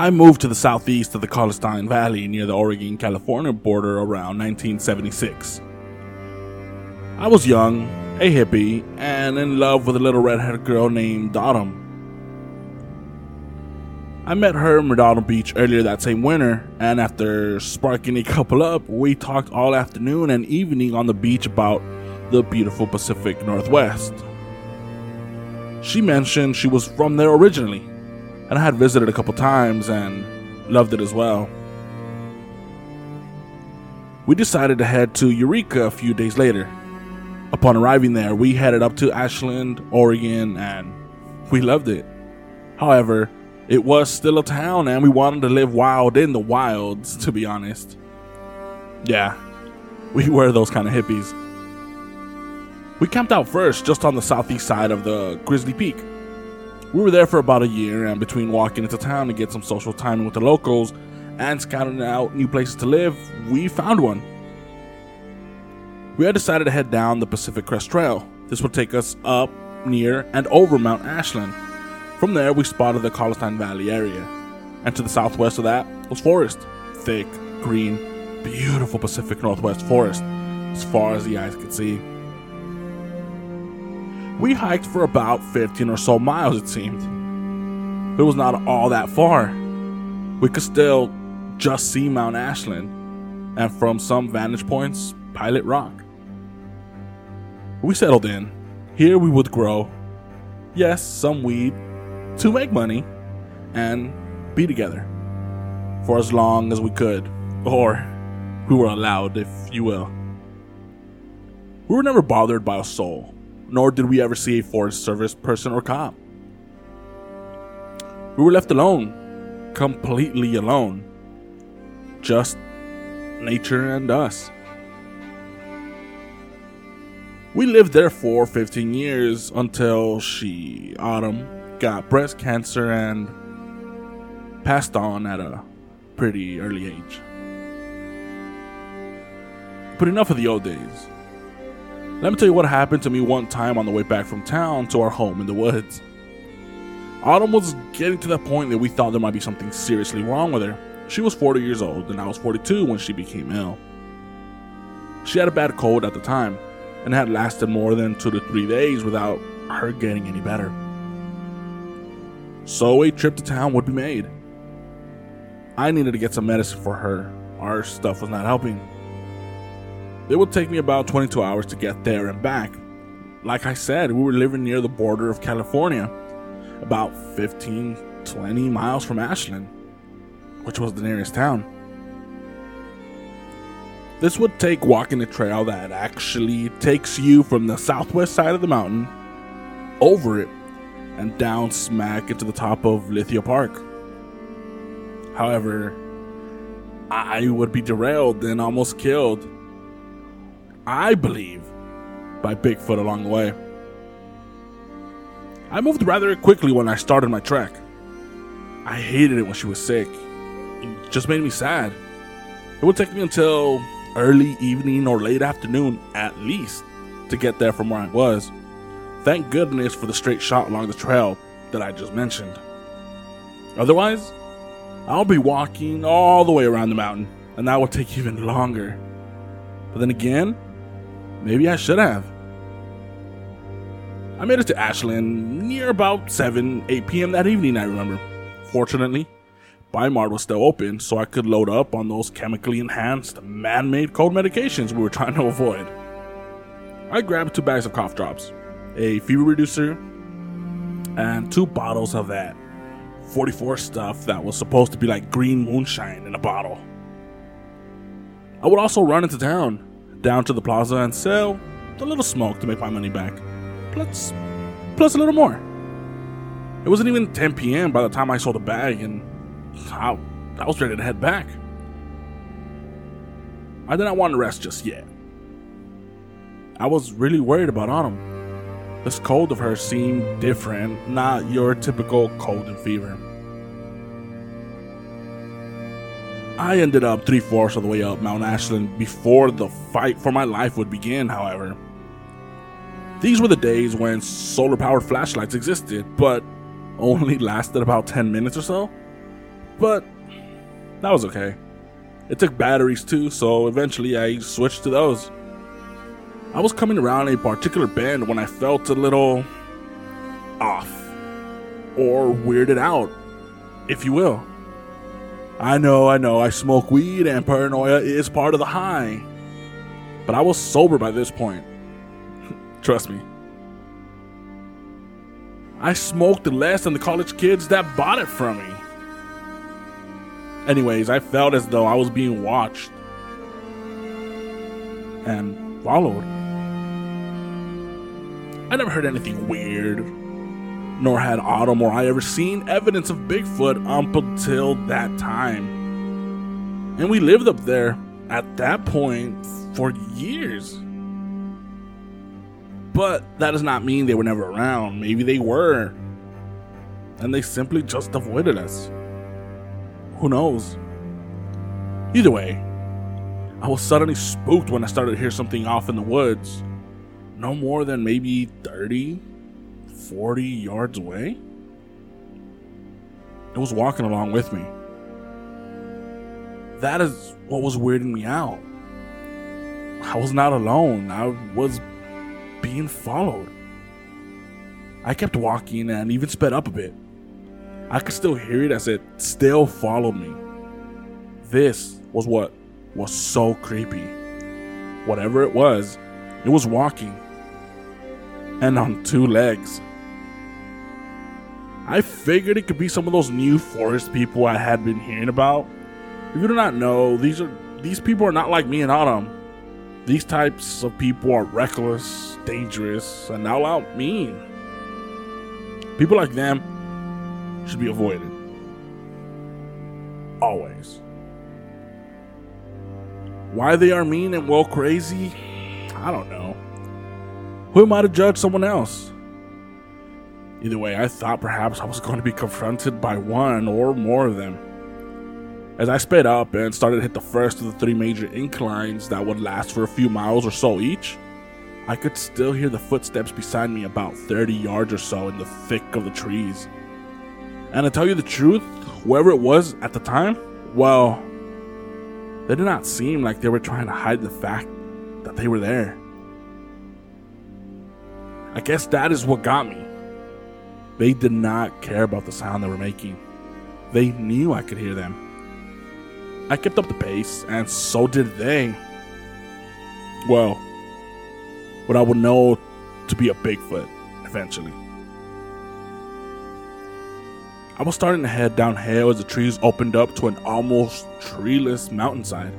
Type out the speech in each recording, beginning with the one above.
I moved to the southeast of the Colestine Valley near the Oregon California border around 1976. I was young, a hippie, and in love with a little redheaded girl named Autumn. I met her in Redondo Beach earlier that same winter, and after sparking a couple up, we talked all afternoon and evening on the beach about the beautiful Pacific Northwest. She mentioned she was from there originally, and I had visited a couple times and loved it as well. We decided to head to Eureka a few days later. Upon arriving there, we headed up to Ashland, Oregon, and we loved it. However, it was still a town and we wanted to live wild in the wilds, to be honest. Yeah, we were those kind of hippies. We camped out first just on the southeast side of the Grizzly Peak. We were there for about a year, and between walking into town to get some social time with the locals and scouting out new places to live, we found one. We had decided to head down the Pacific Crest Trail. This would take us up, near, and over Mount Ashland. From there, we spotted the Colestine Valley area. And to the southwest of that was forest. Thick, green, beautiful Pacific Northwest forest, as far as the eyes could see. We hiked for about 15 or so miles, it seemed. It was not all that far. We could still just see Mount Ashland, and from some vantage points, Pilot Rock. We settled in. Here we would grow, yes, some weed, to make money, and be together for as long as we could, or we were allowed, if you will. We were never bothered by a soul nor did we ever see a Forest Service person or cop. We were left alone, completely alone. Just nature and us. We lived there for 15 years until she, Autumn, got breast cancer and passed on at a pretty early age. But enough of the old days. Let me tell you what happened to me one time on the way back from town to our home in the woods. Autumn was getting to that point that we thought there might be something seriously wrong with her. She was 40 years old, and I was 42 when she became ill. She had a bad cold at the time, and had lasted more than two to three days without her getting any better. So a trip to town would be made. I needed to get some medicine for her. Our stuff was not helping. It would take me about 22 hours to get there and back. Like I said, we were living near the border of California, about 15, 20 miles from Ashland, which was the nearest town. This would take walking a trail that actually takes you from the southwest side of the mountain, over it, and down smack into the top of Lithia Park. However, I would be derailed and almost killed I believe, by Bigfoot along the way. I moved rather quickly when I started my trek. I hated it when she was sick. It just made me sad. It would take me until early evening or late afternoon at least to get there from where I was. Thank goodness for the straight shot along the trail that I just mentioned. Otherwise, I'll be walking all the way around the mountain, and that would take even longer. But then again, Maybe I should have. I made it to Ashland near about 7, 8 p.m. that evening, I remember. Fortunately, Bi-Mart was still open, so I could load up on those chemically enhanced, man made cold medications we were trying to avoid. I grabbed two bags of cough drops, a fever reducer, and two bottles of that 44 stuff that was supposed to be like green moonshine in a bottle. I would also run into town down to the plaza and sell a little smoke to make my money back. Plus, plus a little more. It wasn't even 10 p.m. by the time I sold the bag, and I, I was ready to head back. I did not want to rest just yet. I was really worried about Autumn. This cold of hers seemed different, not your typical cold and fever. I ended up three fourths of the way up Mount Ashland before the fight for my life would begin, however. These were the days when solar powered flashlights existed, but only lasted about 10 minutes or so. but that was okay. It took batteries too, so eventually I switched to those. I was coming around a particular bend when I felt a little off or weirded out, if you will. I know, I know, I smoke weed and paranoia is part of the high. But I was sober by this point. Trust me. I smoked less than the college kids that bought it from me. Anyways, I felt as though I was being watched and followed. I never heard anything weird, nor had Autumn or I ever seen evidence of Bigfoot up until that time. And we lived up there at that point for years. But that does not mean they were never around. Maybe they were. And they simply just avoided us. Who knows? Either way, I was suddenly spooked when I started to hear something off in the woods. No more than maybe 30, 40 yards away. It was walking along with me. That is what was weirding me out. I was not alone. I was being followed. I kept walking and even sped up a bit. I could still hear it as it still followed me. This was what was so creepy. Whatever it was, it was walking and on two legs. I figured it could be some of those new forest people I had been hearing about. If you do not know, these are these people are not like me and Autumn. These types of people are reckless, dangerous, and all out mean. People like them should be avoided. Always. Why they are mean and well crazy, I don't know. Who am I to judge someone else? Either way, I thought perhaps I was going to be confronted by one or more of them. As I sped up and started to hit the first of the three major inclines that would last for a few miles or so each, I could still hear the footsteps beside me about 30 yards or so in the thick of the trees. And to tell you the truth, whoever it was at the time, well, they did not seem like they were trying to hide the fact that they were there. I guess that is what got me. They did not care about the sound they were making. They knew I could hear them. I kept up the pace, and so did they. Well, what I would know to be a Bigfoot eventually. I was starting to head downhill as the trees opened up to an almost treeless mountainside.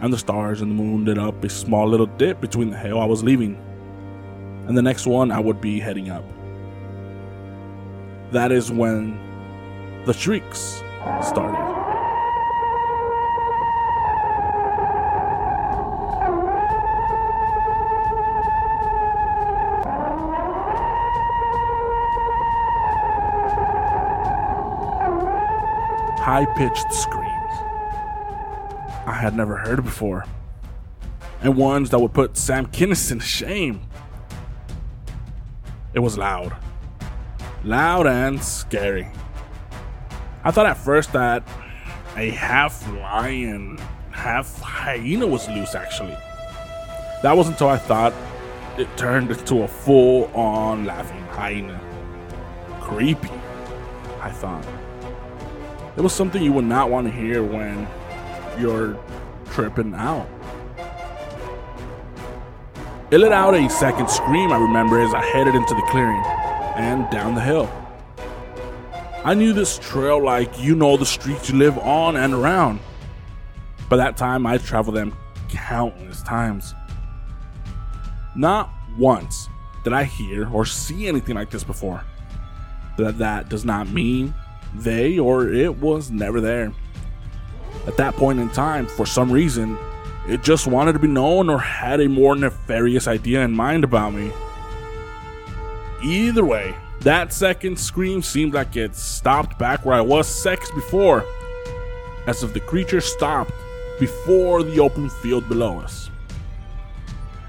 And the stars and the moon lit up a small little dip between the hill I was leaving and the next one I would be heading up. That is when the shrieks started. high pitched screams I had never heard before, and ones that would put Sam Kinison to shame. It was loud, loud and scary. I thought at first that a half lion, half hyena was loose, actually. That wasn't until I thought it turned into a full on laughing hyena. Creepy, I thought. It was something you would not want to hear when you're tripping out. It let out a second scream, I remember, as I headed into the clearing and down the hill. I knew this trail like you know the streets you live on and around. By that time, I'd traveled them countless times. Not once did I hear or see anything like this before. But that does not mean they or it was never there. At that point in time, for some reason, it just wanted to be known or had a more nefarious idea in mind about me. Either way, that second scream seemed like it stopped back where I was seconds before, as if the creature stopped before the open field below us.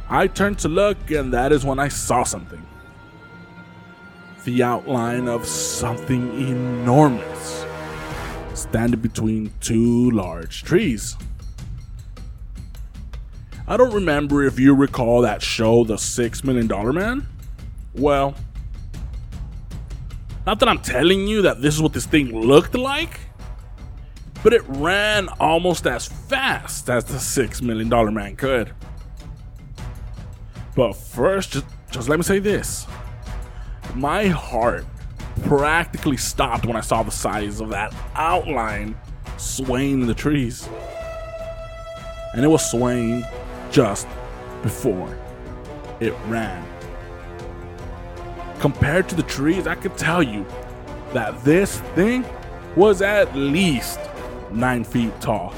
I turned to look, and that is when I saw something the outline of something enormous standing between two large trees. I don't remember if you recall that show, The Six Million Dollar Man. Well, not that I'm telling you that this is what this thing looked like, but it ran almost as fast as the Six Million Dollar Man could. But first, just, just let me say this my heart practically stopped when I saw the size of that outline swaying in the trees. And it was swaying just before it ran. Compared to the trees, I could tell you that this thing was at least nine feet tall.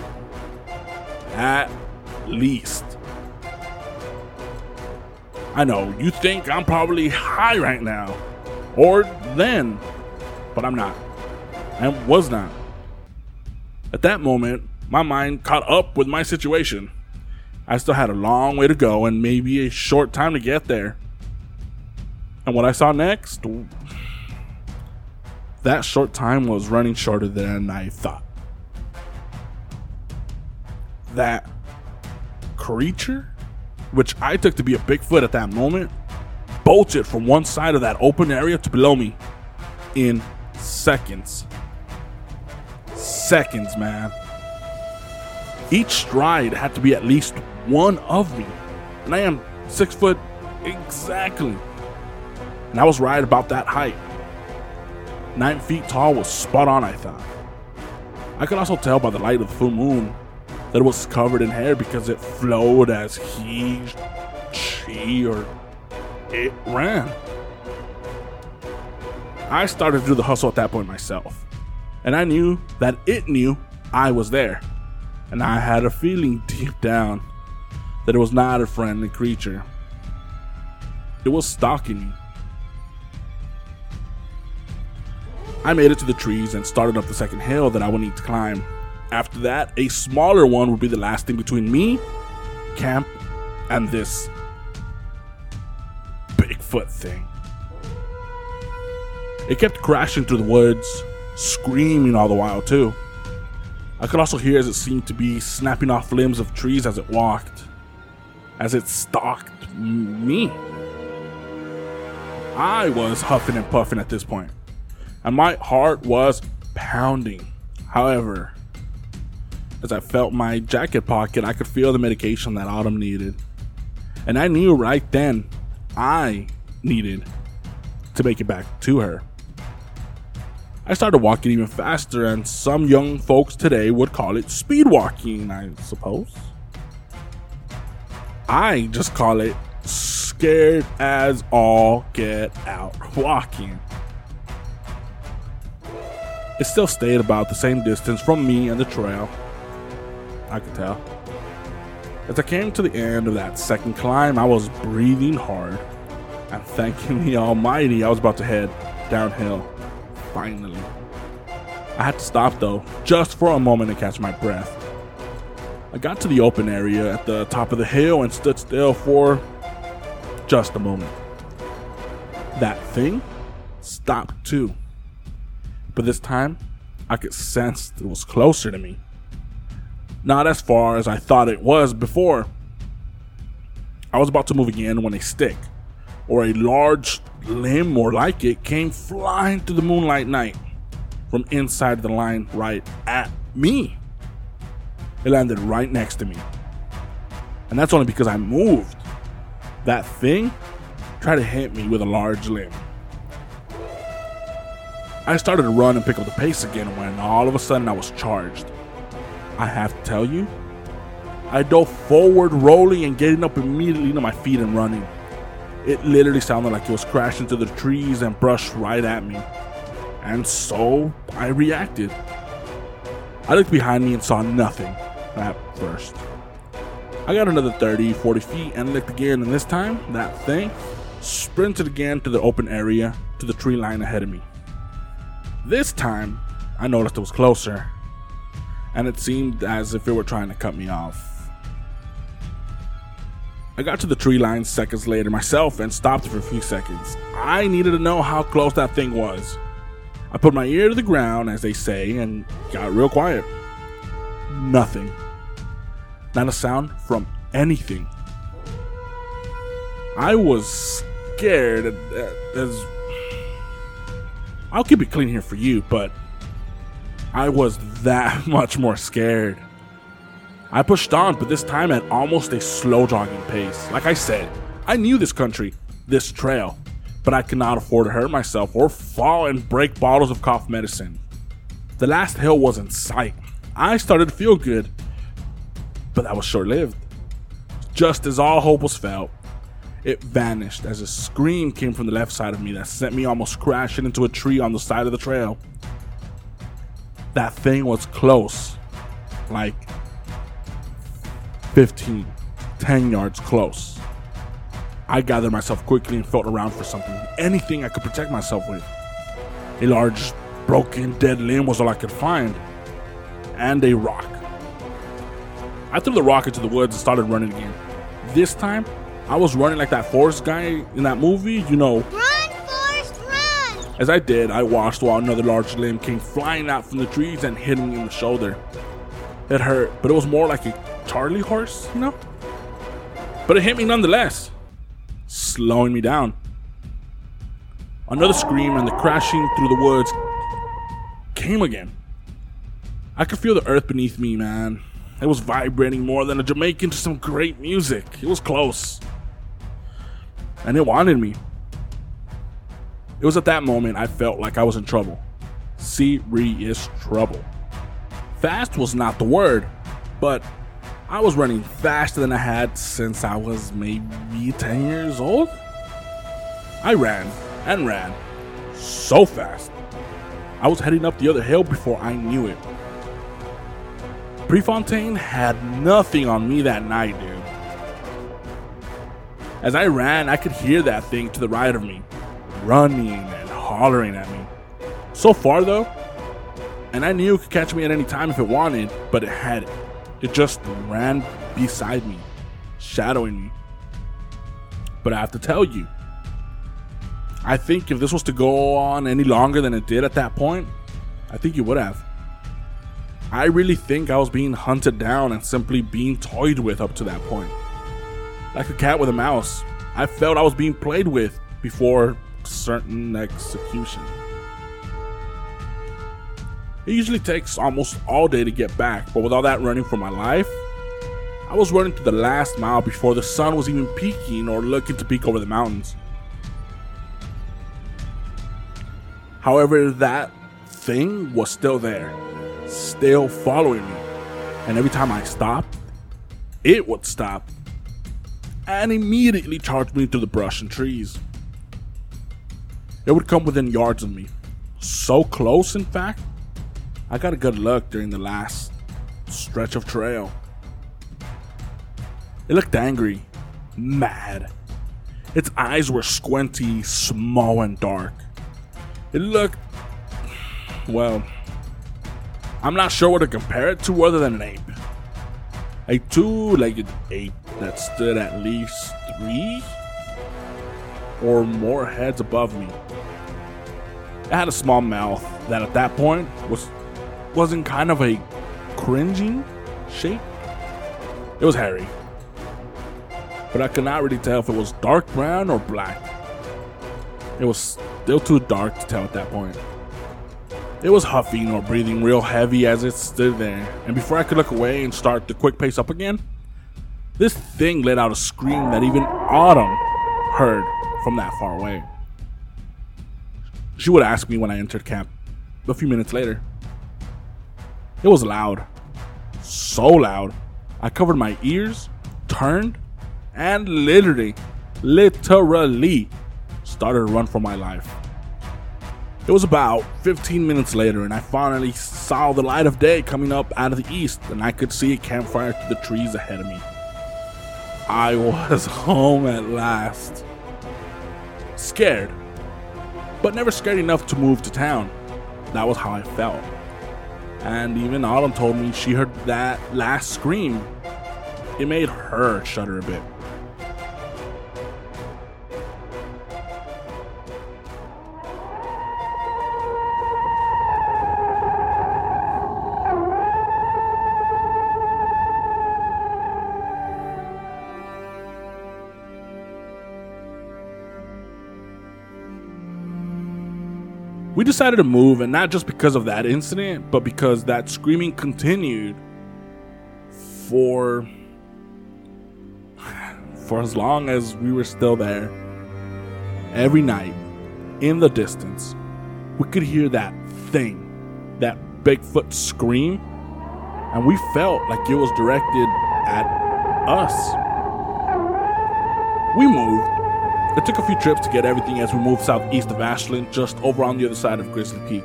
At least. I know, you think I'm probably high right now. Or then. But I'm not. I was not. At that moment, my mind caught up with my situation. I still had a long way to go and maybe a short time to get there. And what I saw next, that short time was running shorter than I thought. That creature, which I took to be a Bigfoot at that moment, bolted from one side of that open area to below me in seconds. Seconds, man. Each stride had to be at least one of me. And I am six foot exactly. And I was right about that height. Nine feet tall was spot on, I thought. I could also tell by the light of the full moon that it was covered in hair because it flowed as he, she, or it ran. I started to do the hustle at that point myself. And I knew that it knew I was there. And I had a feeling deep down that it was not a friendly creature. It was stalking me. I made it to the trees and started up the second hill that I would need to climb. After that, a smaller one would be the last thing between me, camp, and this Bigfoot thing. It kept crashing through the woods, screaming all the while, too. I could also hear as it seemed to be snapping off limbs of trees as it walked, as it stalked me. I was huffing and puffing at this point, and my heart was pounding. However, as I felt my jacket pocket, I could feel the medication that Autumn needed. And I knew right then I needed to make it back to her. I started walking even faster, and some young folks today would call it speed walking, I suppose. I just call it scared as all get out walking. It still stayed about the same distance from me and the trail. I could tell. As I came to the end of that second climb, I was breathing hard and thanking the Almighty I was about to head downhill. Finally. I had to stop though, just for a moment to catch my breath. I got to the open area at the top of the hill and stood still for just a moment. That thing stopped too. But this time, I could sense it was closer to me. Not as far as I thought it was before. I was about to move again when a stick, or a large limb more like it, came flying through the moonlight night from inside the line right at me. It landed right next to me. And that's only because I moved. That thing tried to hit me with a large limb. I started to run and pick up the pace again when all of a sudden I was charged. I have to tell you, I dove forward, rolling and getting up immediately to my feet and running. It literally sounded like it was crashing to the trees and brushed right at me. And so I reacted. I looked behind me and saw nothing at first. I got another 30, 40 feet and looked again, and this time, that thing sprinted again to the open area to the tree line ahead of me. This time, I noticed it was closer, and it seemed as if it were trying to cut me off. I got to the tree line seconds later myself and stopped for a few seconds. I needed to know how close that thing was. I put my ear to the ground, as they say, and got real quiet. Nothing. Not a sound from anything. I was scared as. I'll keep it clean here for you, but I was that much more scared. I pushed on, but this time at almost a slow jogging pace. Like I said, I knew this country, this trail, but I could not afford to hurt myself or fall and break bottles of cough medicine. The last hill was in sight. I started to feel good, but that was short lived. Just as all hope was felt, it vanished as a scream came from the left side of me that sent me almost crashing into a tree on the side of the trail. That thing was close, like 15, 10 yards close. I gathered myself quickly and felt around for something, anything I could protect myself with. A large, broken, dead limb was all I could find, and a rock. I threw the rock into the woods and started running again. This time, I was running like that Forrest guy in that movie, you know. Run, Forrest, run! As I did, I watched while another large limb came flying out from the trees and hit me in the shoulder. It hurt, but it was more like a Charlie horse, you know? But it hit me nonetheless, slowing me down. Another scream and the crashing through the woods came again. I could feel the earth beneath me, man. It was vibrating more than a Jamaican to some great music. It was close. And it wanted me. It was at that moment I felt like I was in trouble. Serious trouble. Fast was not the word, but I was running faster than I had since I was maybe 10 years old. I ran and ran so fast. I was heading up the other hill before I knew it. Prefontaine had nothing on me that night, dude. As I ran, I could hear that thing to the right of me, running and hollering at me. So far, though, and I knew it could catch me at any time if it wanted, but it hadn't. It just ran beside me, shadowing me. But I have to tell you, I think if this was to go on any longer than it did at that point, I think you would have. I really think I was being hunted down and simply being toyed with up to that point. Like a cat with a mouse, I felt I was being played with before certain execution. It usually takes almost all day to get back, but with all that running for my life, I was running to the last mile before the sun was even peeking or looking to peek over the mountains. However, that thing was still there, still following me. And every time I stopped, it would stop and immediately charged me through the brush and trees. It would come within yards of me. So close, in fact, I got a good look during the last stretch of trail. It looked angry, mad. Its eyes were squinty, small, and dark. It looked. Well, I'm not sure what to compare it to other than an ape. A two legged ape that stood at least three or more heads above me. It had a small mouth that at that point was wasn't kind of a cringing shape. It was hairy. But I could not really tell if it was dark brown or black. It was still too dark to tell at that point. It was huffing or breathing real heavy as it stood there, and before I could look away and start the quick pace up again, this thing let out a scream that even Autumn heard from that far away. She would ask me when I entered camp a few minutes later. It was loud. So loud. I covered my ears, turned, and literally, literally started to run for my life. It was about 15 minutes later, and I finally saw the light of day coming up out of the east, and I could see a campfire through the trees ahead of me. I was home at last. Scared, but never scared enough to move to town. That was how I felt. And even Autumn told me she heard that last scream. It made her shudder a bit. Decided to move, and not just because of that incident, but because that screaming continued for for as long as we were still there. Every night, in the distance, we could hear that thing, that Bigfoot scream, and we felt like it was directed at us. We moved. It took a few trips to get everything as we moved southeast of Ashland, just over on the other side of Grizzly Peak.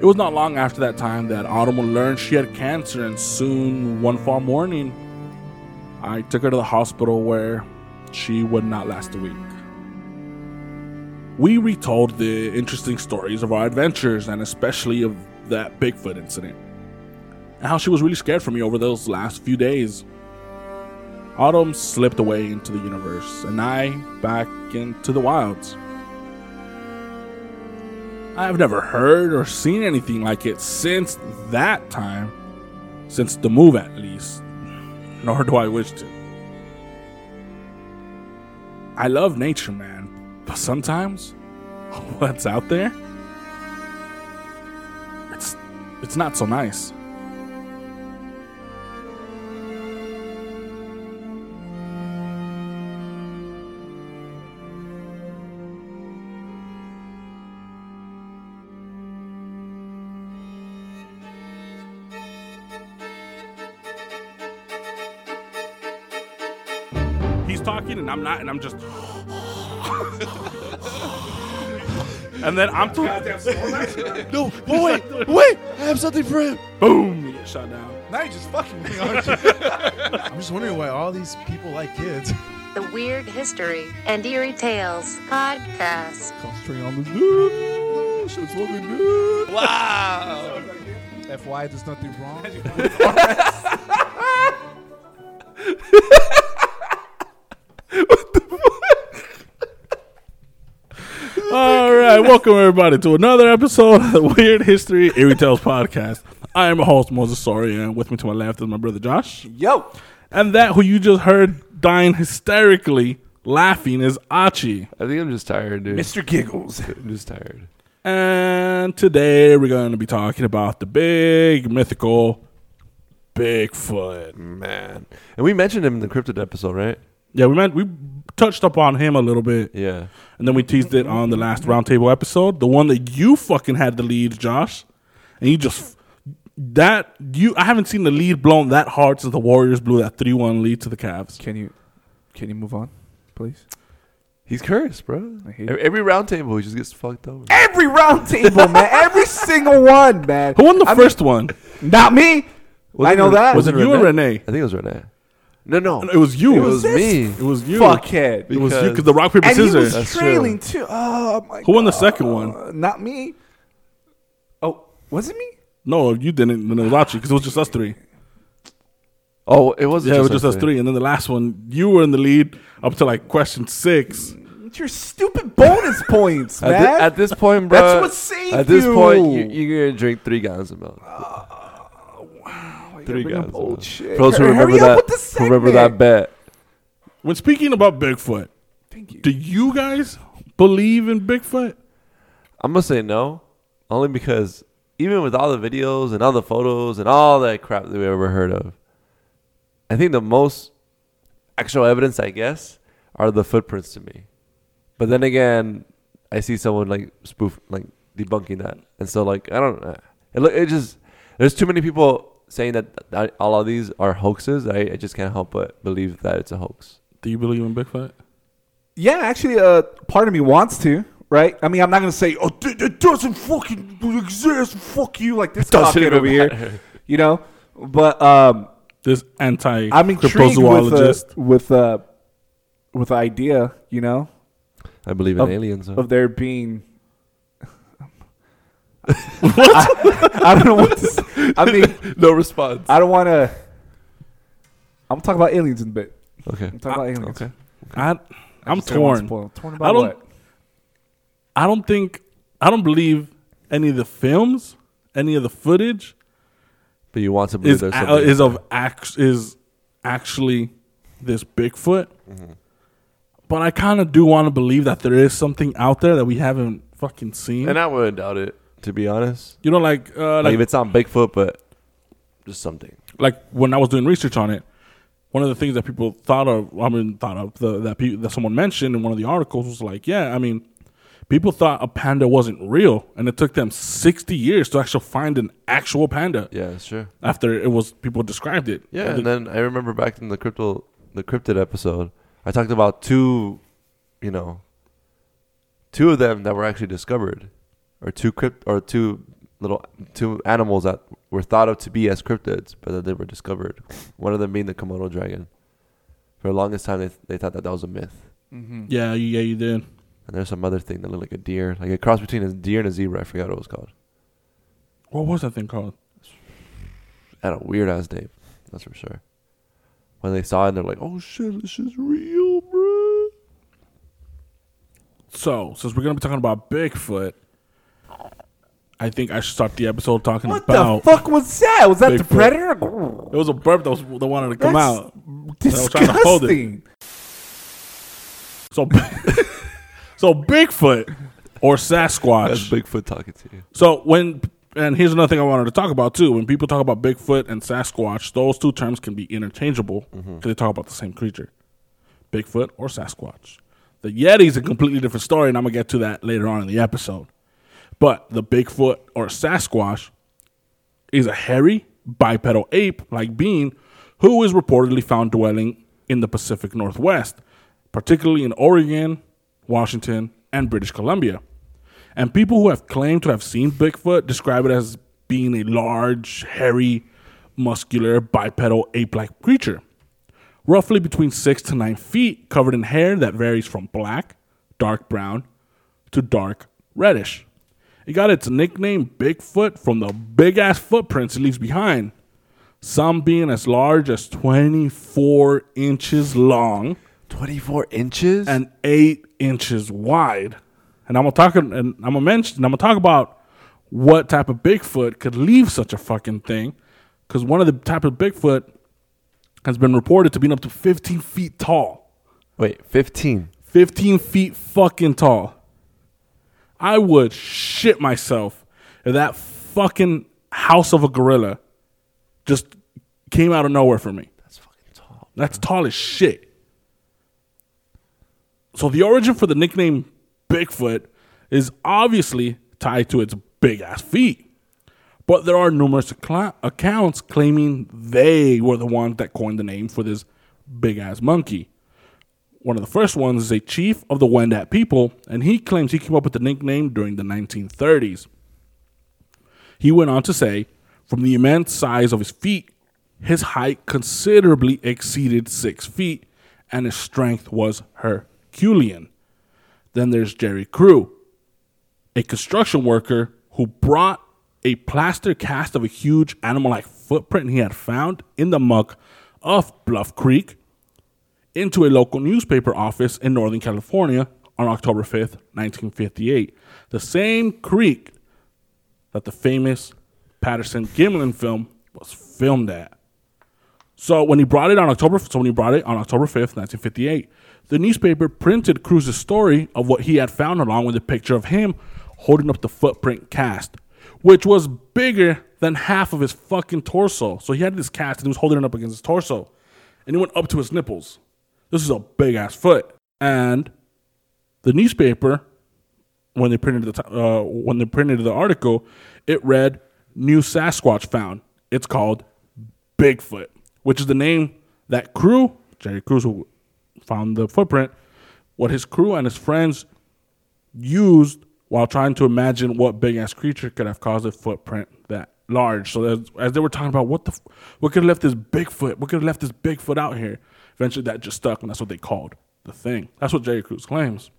It was not long after that time that Autumn learned she had cancer, and soon, one fall morning, I took her to the hospital where she would not last a week. We retold the interesting stories of our adventures, and especially of that Bigfoot incident, and how she was really scared for me over those last few days. Autumn slipped away into the universe, and I back into the wilds. I have never heard or seen anything like it since that time, since the move at least, nor do I wish to. I love nature, man, but sometimes what's out there, it's it's not so nice. Talking and I'm not, and I'm just. and then I'm talking. No, but wait, wait! I have something for him. Boom! You get shot down. Now you're just fucking me, aren't you? I'm just wondering why all these people like kids. The Weird History and Eerie Tales podcast. Concentrating on the news. Shit's fucking news. Wow. FY, there's nothing wrong. right, welcome everybody to another episode of the Weird History Eerie Tales podcast. I am a host, Moses Sori, and with me to my left is my brother Josh. Yo. And that who you just heard dying hysterically laughing is Achi. I think I'm just tired, dude. Mr. Giggles. I'm just tired. And today we're going to be talking about the big mythical Bigfoot. Man. And we mentioned him in the cryptid episode, right? Yeah, we meant we touched up on him a little bit, Yeah. and then we teased it on the last roundtable episode, the one that you fucking had the lead, Josh, and you just that you I haven't seen the lead blown that hard since the Warriors blew that three one lead to the Cavs. Can you can you move on, please? He's cursed, bro. I hate Every, every round table, he just gets fucked over. Every round table, man. Every single one, man. Who won the I mean, first one? not me. I know that. Was it you or Renee? I think it was Renee. No, no. It was you. It was this me. It was you. Fuckhead. It was you Because- because the rock paper And he scissors. was That's trailing too. Oh my Who won the second one? Uh, not me. Oh, was it me? No, you didn't. Then it was Achi because it was just us three. Oh, it wasn't Yeah, it was just just us three, and then the last one you were in the lead up to like question six. It's your stupid bonus points, At, man. thi- at this point, bro. That's what saved At this you. point, you, you're going to drink three gallons of milk. Three guys. up old shit. For those who Hurry remember up that, with the who remember segment. that bet. When speaking about Bigfoot, Thank you. do you guys believe in Bigfoot? I'm gonna say no, only because even with all the videos and all the photos and all that crap that we ever heard of, I think the most actual evidence, I guess, are the footprints to me. But then again, I see someone like spoof like debunking that, and so like I don't know. It, look- it just there's too many people saying that, that all of these are hoaxes. I, I just can't help but believe that it's a hoax. Do you believe in Bigfoot? Yeah, actually, uh, part of me wants to. Right? I mean, I'm not gonna say, "Oh, th- it doesn't fucking exist." Fuck you, like this Doesn't cockhead even over here. You know, but um, This anti I'm intrigued with uh, cryptozoologist. with uh, with the idea, you know, I believe in Of- aliens. though. of there being. I, I don't know what to say. I mean, no response. I don't want to. I'm talking about aliens in a bit. Okay. I'm talking about aliens. Okay. I, I'm Just don't want to torn. spoil. Torn about I don't. what? I don't think. I don't believe any of the films, any of the footage But you want to believe is there's a- something. is of act is actually this Bigfoot. Mm-hmm. but I kind of do want to believe that there is something out there that we haven't fucking seen. And I wouldn't doubt it, to be honest. you know, like uh, Like, like if it's not Bigfoot, but just something. like when I was doing research on it, one of the things that people thought of, I mean, thought of the, that pe- that someone mentioned in one of the articles was like, yeah, I mean, people thought a panda wasn't real, and it took them sixty years to actually find an actual panda Yeah, true. after it was people described it. Yeah, and then I remember back in the crypto, the cryptid episode, I talked about two, you know, two of them that were actually discovered, or two crypt, or two little two animals that were thought of to be as cryptids, but that they were discovered. One of them being the Komodo dragon. For the longest time, they they thought that that was a myth. Mm-hmm. yeah, you- yeah, you did. And there's some other thing that looked like a deer, like a cross between a deer and a zebra. I forgot what it was called. What was that thing called? had a weird ass name. That's for sure. When they saw it, they're like, "Oh shit, this is real, bro." So, since we're gonna be talking about Bigfoot, I think I should start the episode talking What about. What the fuck was that? Was that the Bigfoot. predator? It was a burp that was that wanted to come That's out. I was trying to hold it. Disgusting. So, so Bigfoot or Sasquatch. That's Bigfoot talking to you. So when and here's another thing I wanted to talk about too. When people talk about Bigfoot and Sasquatch, those two terms can be interchangeable mm-hmm. because they talk about the same creature, Bigfoot or Sasquatch. The Yeti is a completely different story, and I'm gonna get to that later on in the episode. But the Bigfoot or Sasquatch is a hairy bipedal ape-like being who is reportedly found dwelling in the Pacific Northwest, particularly in Oregon, Washington, and British Columbia. And people who have claimed to have seen Bigfoot describe it as being a large, hairy, muscular, bipedal ape like creature. Roughly between six to nine feet, covered in hair that varies from black, dark brown, to dark reddish. It got its nickname Bigfoot from the big ass footprints it leaves behind, some being as large as 24 inches long Twenty-four inches. and eight inches wide. And I'm gonna talk and I'm gonna mention I'm gonna talk about what type of Bigfoot could leave such a fucking thing. Because one of the type of Bigfoot has been reported to being up to 15 feet tall. wait, fifteen. 15 feet fucking tall. I would shit myself if that fucking house of a gorilla just came out of nowhere for me. That's fucking tall. That's tall as shit. So the origin for the nickname Bigfoot is obviously tied to its big ass feet. But there are numerous accla- accounts claiming they were the ones that coined the name for this big ass monkey. One of the first ones is a chief of the Wendat people, and he claims he came up with the nickname during the 1930s. He went on to say, from the immense size of his feet, his height considerably exceeded six feet, and his strength was Herculean. Then there's Jerry Crew, a construction worker who brought a plaster cast of a huge animal like footprint he had found in the muck of Bluff Creek into a local newspaper office in Northern California on October 5th, 1958. The same creek that the famous Patterson Gimlin film was filmed at. So when he brought it on October, so when he brought it on October fifth, nineteen fifty-eight, the newspaper printed Cruz's story of what he had found, along with a picture of him holding up the footprint cast, which was bigger than half of his fucking torso. So he had this cast and he was holding it up against his torso, and it went up to his nipples. This is a big ass foot, and the newspaper when they printed the uh, when they printed the article, it read "New Sasquatch found." It's called Bigfoot, which is the name that crew Jerry Cruz who found the footprint, what his crew and his friends used while trying to imagine what big ass creature could have caused a footprint that large. So as, as they were talking about what the what could have left this Bigfoot, what could have left this Bigfoot out here, eventually that just stuck, and that's what they called the thing. That's what Jerry Cruz claims.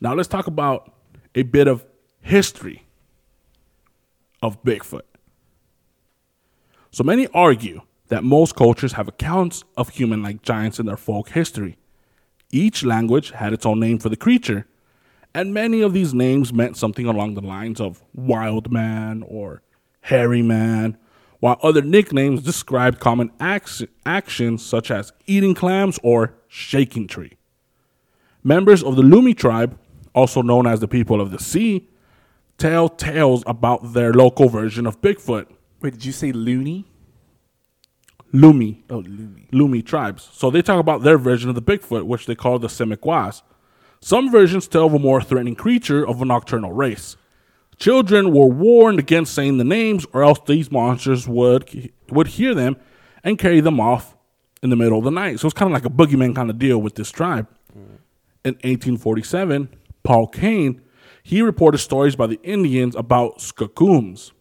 Now let's talk about a bit of history of Bigfoot. So many argue that most cultures have accounts of human like giants in their folk history. Each language had its own name for the creature, and many of these names meant something along the lines of wild man or hairy man, while other nicknames describe common ac- actions such as eating clams or shaking tree. Members of the Lummi tribe, also known as the people of the sea, tell tales about their local version of Bigfoot, Wait, did you say loony? Lummi. Oh, loony. Lummi tribes. So they talk about their version of the Bigfoot, which they call the Semiquas. Some versions tell of a more threatening creature of a nocturnal race. Children were warned against saying the names, or else these monsters would would hear them and carry them off in the middle of the night. So it's kind of like a boogeyman kind of deal with this tribe. In 1847, Paul Kane he reported stories by the Indians about skakums,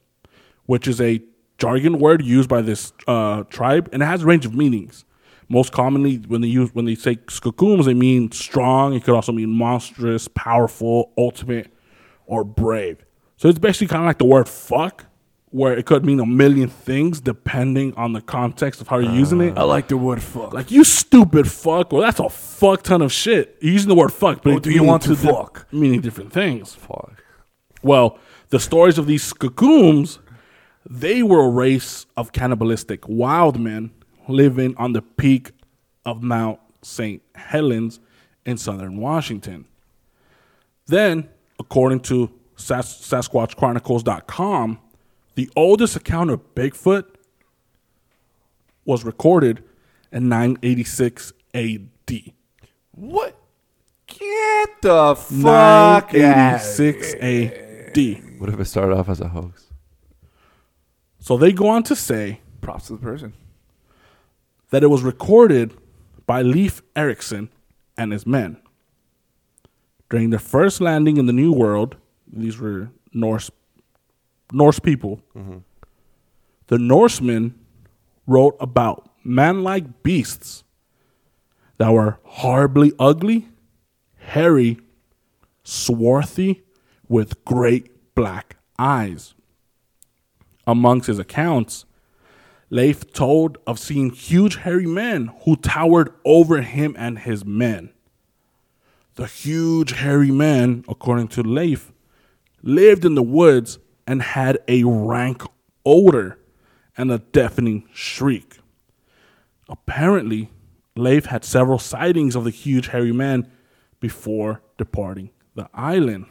which is a jargon word used by this uh, tribe, and it has a range of meanings. Most commonly, when they use when they say skakums, they mean strong. It could also mean monstrous, powerful, ultimate, or brave. So it's basically kind of like the word "fuck," where it could mean a million things depending on the context of how you're using it. Uh. I like the word fuck. Like you stupid fuck. Well, that's a fuck ton of shit. You're using the word fuck, but do you want to two di- fuck? meaning different things. Fuck. Well, the stories of these skakums, they were a race of cannibalistic wild men living on the peak of Mount St. Helens in southern Washington. Then, according to Sas- SasquatchChronicles.com, the oldest account of Bigfoot was recorded in 986 AD. What? Get the fuck out. 986 AD. What if it started off as a hoax? So they go on to say Props to the person. that it was recorded by Leif Erikson and his men. During their first landing in the New World, these were Norse Norse people. The Norsemen wrote about man-like beasts that were horribly ugly, hairy, swarthy, with great black eyes. Amongst his accounts, Leif told of seeing huge hairy men who towered over him and his men. The huge hairy men, according to Leif, lived in the woods and had a rank odor and a deafening shriek. Apparently, Leif had several sightings of the huge hairy man before departing the island.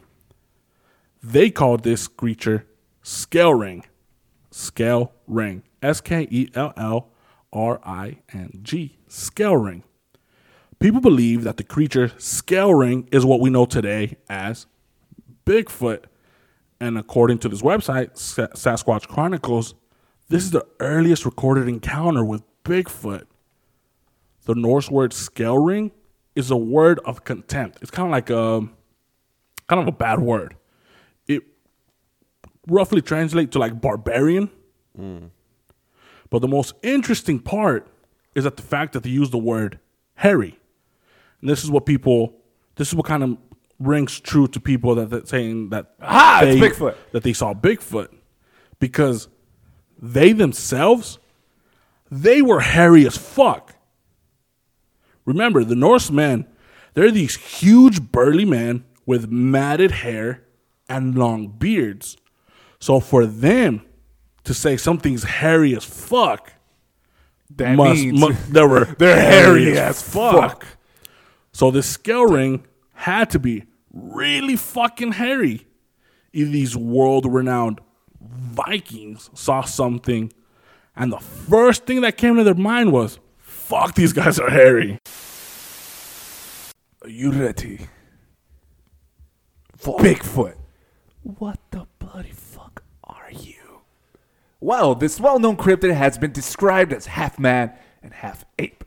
They called this creature Skellring. Skell ring. S K E L L R I N G. Scale ring. People believe that the creature scale ring is what we know today as Bigfoot. And according to this website, Sasquatch Chronicles, this is the earliest recorded encounter with Bigfoot. The Norse word scale ring is a word of contempt. It's kind of like a kind of a bad word. It roughly translates to like barbarian. Mm. But the most interesting part is that the fact that they use the word hairy. And this is what people, this is what kind of rings true to people that that saying that Ah, it's they- Bigfoot. that they saw Bigfoot because they themselves they were hairy as fuck. Remember, the Norsemen, they're these huge burly men with matted hair and long beards. So for them to say something's hairy as fuck, That must, means mu- they were they're hairy hairy as as fuck. fuck. So this scale ring had to be really fucking hairy. If these world-renowned Vikings saw something, and the first thing that came to their mind was, "Fuck, these guys are hairy." Are you ready? For Bigfoot. What the bloody fuck are you? Well, this well known cryptid has been described as half man and half ape.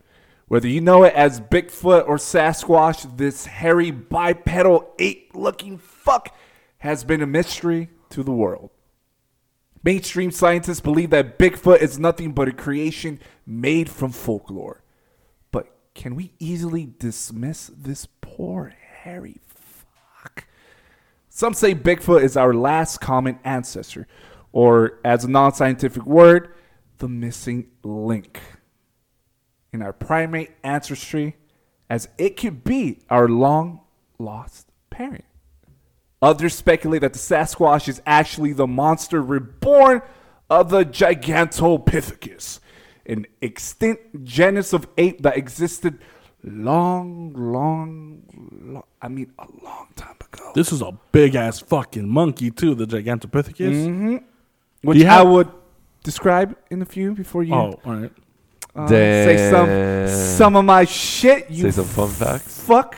Whether you know it as Bigfoot or Sasquatch, this hairy bipedal ape looking fuck has been a mystery to the world. Mainstream scientists believe that Bigfoot is nothing but a creation made from folklore. But can we easily dismiss this poor hairy fuck? Some say Bigfoot is our last common ancestor, or as a non scientific word, the missing link in our primate ancestry, as it could be our long lost parent. Others speculate that the Sasquatch is actually the monster reborn of the Gigantopithecus, an extinct genus of ape that existed long, long, long I mean, a long time ago. This is a big ass fucking monkey too, the Gigantopithecus. Mm-hmm. Which I would describe in a few before you Oh, all right. Uh, say some some of my shit. You Say some fun facts. Fuck.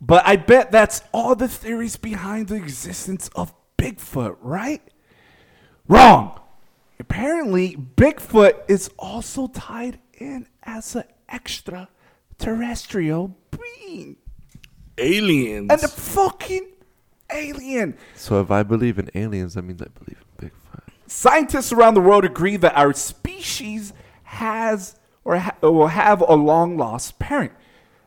But I bet that's all the theories behind the existence of Bigfoot, right? Wrong. Apparently, Bigfoot is also tied in as an extraterrestrial being Aliens. and a fucking alien. So if I believe in aliens, that means I believe in Bigfoot. Scientists around the world agree that our species has or ha- will have a long lost parent.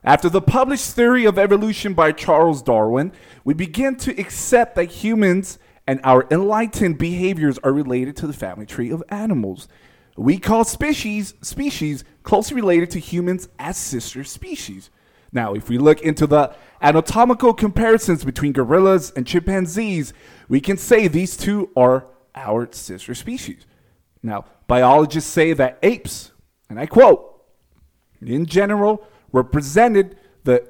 After the published theory of evolution by Charles Darwin, we begin to accept that humans and our enlightened behaviors are related to the family tree of animals. We call species species closely related to humans as sister species. Now, if we look into the anatomical comparisons between gorillas and chimpanzees, we can say these two are our sister species. Now, biologists say that apes, and I quote, in general, represented the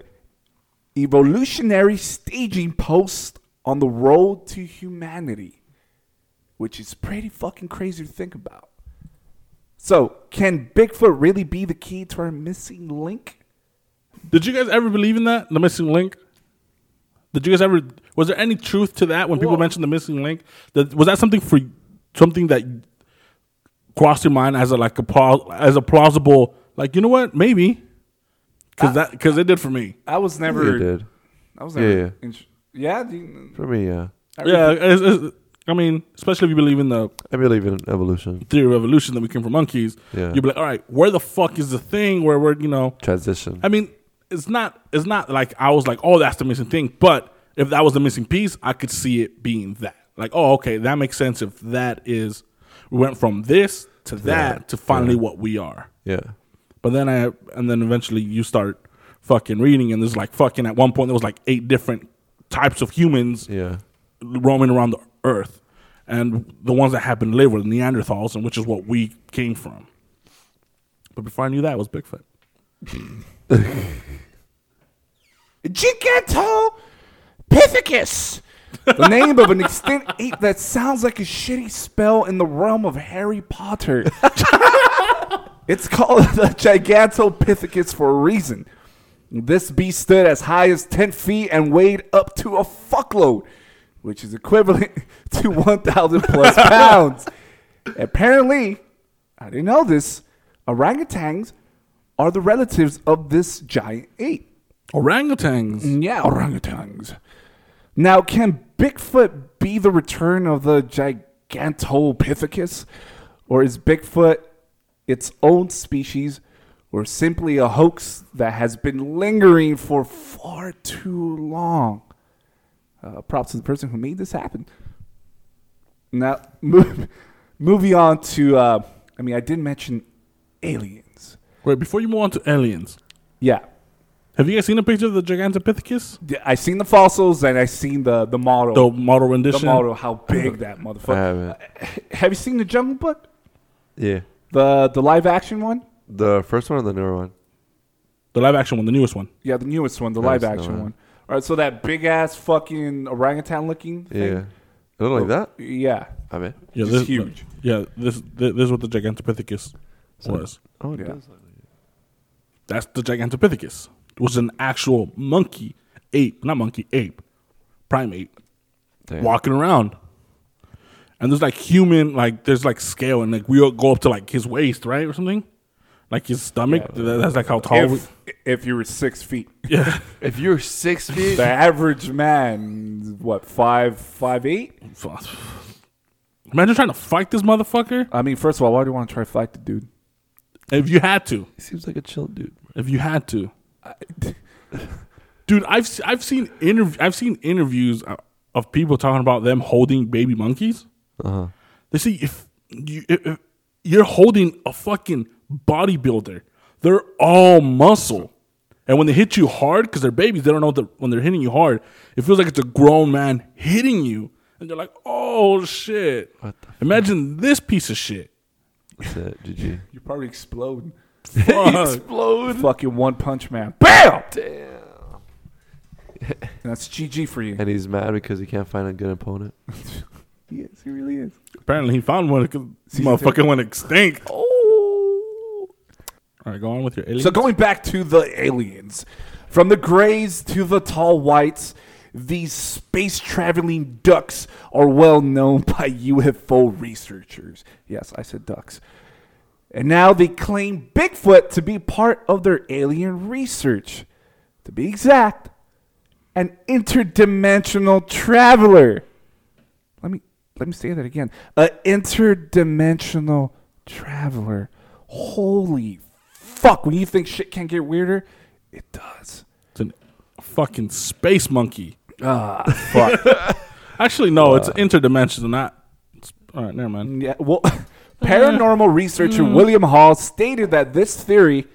evolutionary staging post on the road to humanity, which is pretty fucking crazy to think about. So, can Bigfoot really be the key to our missing link? Did you guys ever believe in that? The missing link? Did you guys ever was there any truth to that when people mentioned the missing link? That was that something for something that crossed your mind as a like a as a plausible like you know what maybe because that because it did for me. I was You never. did. I was Yeah, never. yeah. int- yeah. do you- For me, yeah. Yeah, it's, it's, I mean, especially if you believe in the I believe in evolution. theory of evolution that we came from monkeys. Yeah. you'd be like, all right, where the fuck is the thing where we're you know Transition. I mean, it's not it's not like I was like, oh, that's the missing thing. But if that was the missing piece, I could see it being that. Like, oh, okay, that makes sense. If that is, we went from this to that to finally what we are. yeah. But then I and then eventually you start fucking reading, and there's like fucking at one point there was like eight different types of humans Yeah. roaming around the earth, and the ones that happened to live were the Neanderthals, and which is what we came from. But before I knew that, it was Bigfoot. Gigantopithecus! The name of an extinct ape that sounds like a shitty spell in the realm of Harry Potter. it's called the Gigantopithecus for a reason. This beast stood as high as 10 feet and weighed up to a fuckload, which is equivalent to 1,000 plus pounds. Apparently, I didn't know this, orangutans are the relatives of this giant ape. Orangutans. Yeah, orangutans. Now, can Bigfoot be the return of the Gigantopithecus? Or is Bigfoot its own species or simply a hoax that has been lingering for far too long? Uh, props to the person who made this happen. Now, move, moving on to, uh, I mean, I did mention aliens. Wait, before you move on to aliens, Yeah. Have you guys seen a picture of the Gigantopithecus? Yeah, I seen the fossils and I seen the the model. The model rendition. the rendition. model, how big that motherfucker. haven't. Uh, have you seen the Jungle Book? Yeah. The the live action one? The first one or the newer one? The live action one, the newest one. Yeah, the newest one, the I've live action that. one. All right, so that big ass fucking orangutan looking thing. Yeah. It look like oh, that? Yeah. I mean. Yeah, Just this, huge. Yeah, this this, this is what the Gigantopithecus was. Oh, it Yeah. does. That's the Gigantopithecus. It was an actual monkey, ape, not monkey, ape, primate, Damn. walking around. And there's like human, like there's like scale, and like we all go up to like his waist, right, or something, like his stomach. That- That's like how tall. we, If, if you were six feet, yeah, If you're six feet, the average man, what five, five eight? imagine trying to fight this motherfucker. I mean, first of all, why do you want to try to fight the dude? If you had to, he seems like a chill dude. if you had to, dude, I've I've seen interv- I've seen interviews of- of people talking about them holding baby monkeys. Uh huh. They say if you if, if you're holding a fucking bodybuilder, they're all muscle, and when they hit you hard because they're babies, they don't know that when they're hitting you hard, it feels like it's a grown man hitting you, and they're like, oh shit. What the Imagine this piece of shit. That's it. GG. You probably explode. Explode. Fucking one punch man. Bam! Damn. That's GG for you. And he's mad because he can't find a good opponent. He is. He really is. Apparently, he found one because Season motherfucker went extinct. Oh. All right, go on with your aliens. So going back to the aliens, from the grays to the tall whites, these space traveling ducks are well known by UFO researchers. Yes, I said ducks. And now they claim Bigfoot to be part of their alien research. To be exact, an interdimensional traveler. Let me let me say that again. An interdimensional traveler. Holy fuck, when you think shit can't get weirder, it does. It's a fucking space monkey. Ah, fuck. Actually, no, it's interdimensional, not. All right, never mind. yeah, well, paranormal researcher mm. William Hall stated that this theory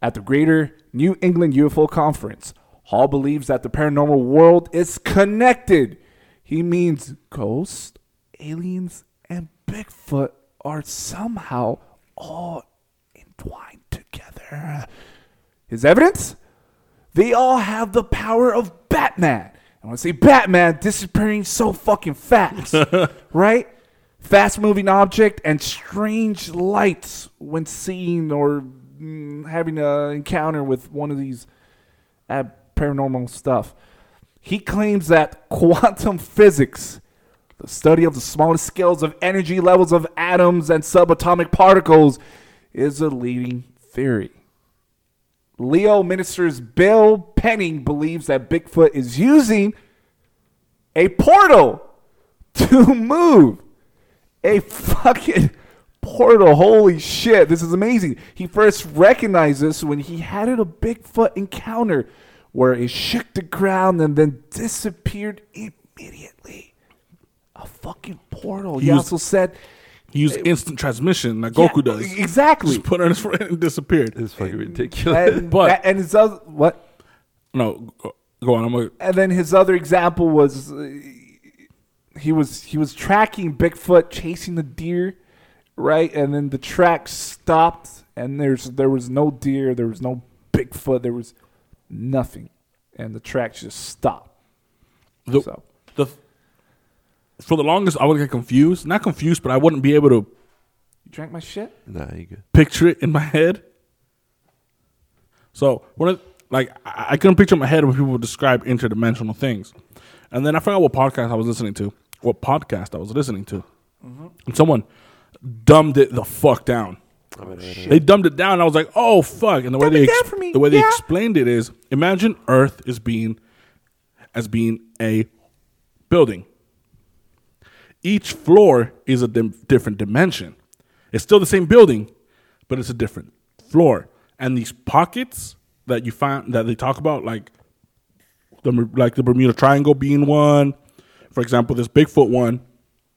at the Greater New England UFO Conference. Hall believes that the paranormal world is connected. He means ghosts, aliens, and Bigfoot are somehow all entwined together. His evidence? They all have the power of Batman. And when I say Batman, disappearing so fucking fast, right? Fast moving object and strange lights when seeing or mm, having an encounter with one of these uh, paranormal stuff. He claims that quantum physics, the study of the smallest scales of energy levels of atoms and subatomic particles, is a leading theory. Leo Minister's Bill Penning believes that Bigfoot is using a portal to move. A fucking portal. Holy shit. This is amazing. He first recognized this when he had a Bigfoot encounter where it shook the ground and then disappeared immediately. A fucking portal. He He was- also said He used instant transmission like Yeah, Goku does. Exactly. Just put it on his friend and disappeared. It's fucking ridiculous. and, But- and his other what? No, go- go on. I'm gonna, And then his other example was uh, he was he was tracking Bigfoot chasing the deer, right? And then the track stopped, and there's there was no deer, there was no Bigfoot, there was nothing, and the track just stopped. the, So the for the longest I would get confused. Not confused, but I wouldn't be able to you drank my shit. nah, you good. picture it in my head. So when it, like I, I couldn't picture in my head when people would describe interdimensional things, and then I forgot what podcast I was listening to. What podcast I was listening to, and someone dumbed it the fuck down. They dumbed it down. And I was like, "Oh fuck!" And the way they ex- the way they explained it is: imagine Earth is being as being a building. Each floor is a dim- different dimension. It's still the same building, but it's a different floor. And these pockets that you find that they talk about, like the like the Bermuda Triangle being one, for example, this Bigfoot one,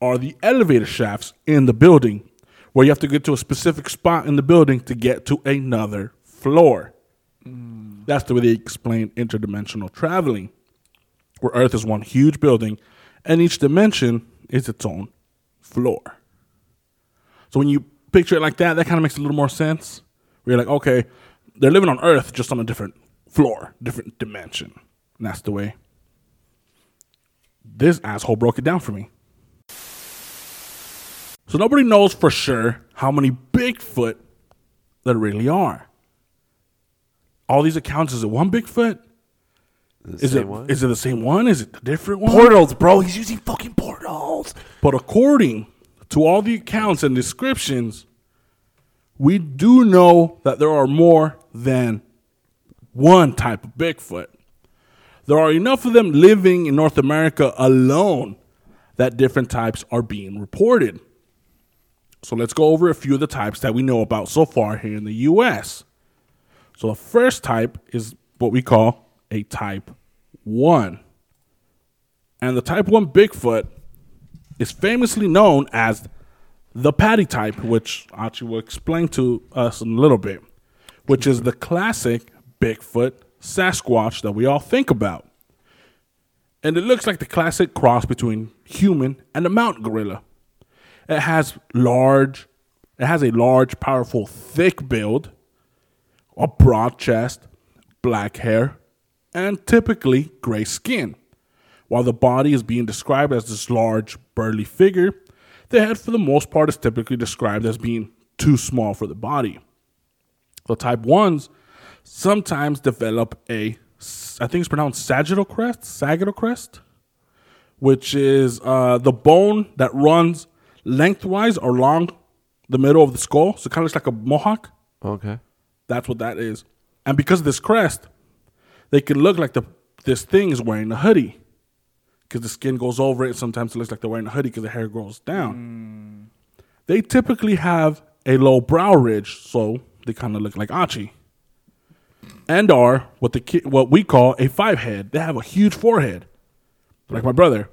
are the elevator shafts in the building, where you have to get to a specific spot in the building to get to another floor. That's the way they explain interdimensional traveling, where Earth is one huge building, and each dimension is its own floor. So when you picture it like that, that kind of makes a little more sense. Where you're like, okay, they're living on Earth just on a different floor, different dimension. And that's the way this asshole broke it down for me. So nobody knows for sure how many Bigfoot there really are. All these accounts, is it one Bigfoot? The Is same it one? is it the same one? Is it a different one? Portals, bro. He's using fucking portals. But according to all the accounts and descriptions, we do know that there are more than one type of Bigfoot. There are enough of them living in North America alone that different types are being reported. So let's go over a few of the types that we know about so far here in the US. So the first type is what we call a type 1. And the type 1 Bigfoot is famously known as the patty type, which Archie will explain to us in a little bit, which is the classic Bigfoot Sasquatch that we all think about. And it looks like the classic cross between human and a mountain gorilla. It has large, it has a large, powerful, thick build, a broad chest, black hair, and typically gray skin. While the body is being described as this large, burly figure, the head, for the most part, is typically described as being too small for the body. The type 1s sometimes develop a, I think it's pronounced sagittal crest, sagittal crest, which is uh, the bone that runs lengthwise or along the middle of the skull. So it kind of looks like a mohawk. Okay. That's what that is. And because of this crest, they can look like the this thing is wearing a hoodie. Because the skin goes over it. Sometimes it looks like they're wearing a hoodie because the hair grows down. They typically have a low brow ridge, so they kind of look like Achi. And are what the ki- what we call a five head. They have a huge forehead, like my brother,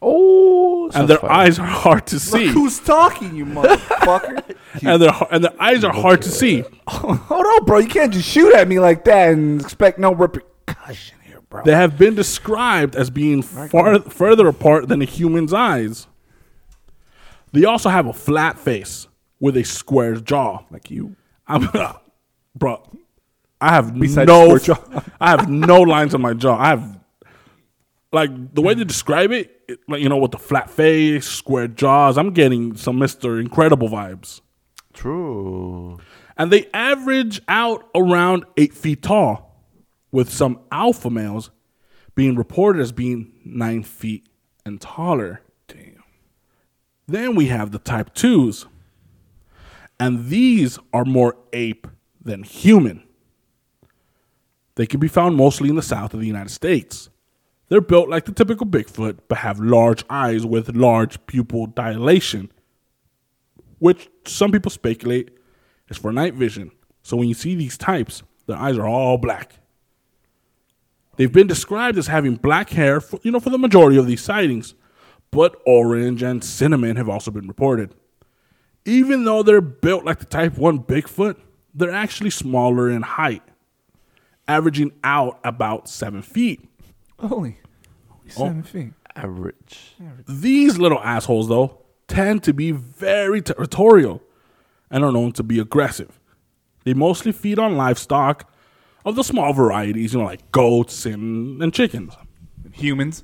Oh, and their eyes are hard to see. Who's talking, you motherfucker? and their and their eyes are hard to see. Hold on, bro. You can't just shoot at me like that and expect no repercussion here, bro. They have been described as being far further apart than a human's eyes. They also have a flat face with a square jaw. like you. I'm, bro, I have Besides no. I have no lines on my jaw. I have, like the way they describe it, it, like you know, with the flat face, square jaws. I'm getting some Mister Incredible vibes, True. and they average out around eight feet tall, with some alpha males being reported as being nine feet and taller. Damn. Then we have the type twos, and these are more ape than human. They can be found mostly in the south of the United States. They're built like the typical Bigfoot, but have large eyes with large pupil dilation, which some people speculate is for night vision. So when you see these types, their eyes are all black. They've been described as having black hair, for, you know, for the majority of these sightings, but orange and cinnamon have also been reported. Even though they're built like the Type 1 Bigfoot, they're actually smaller in height, averaging out about seven feet. Only, only oh. seven feet. Average. These little assholes, though, tend to be very territorial and are known to be aggressive. They mostly feed on livestock of the small varieties, you know, like goats and, and chickens. Humans.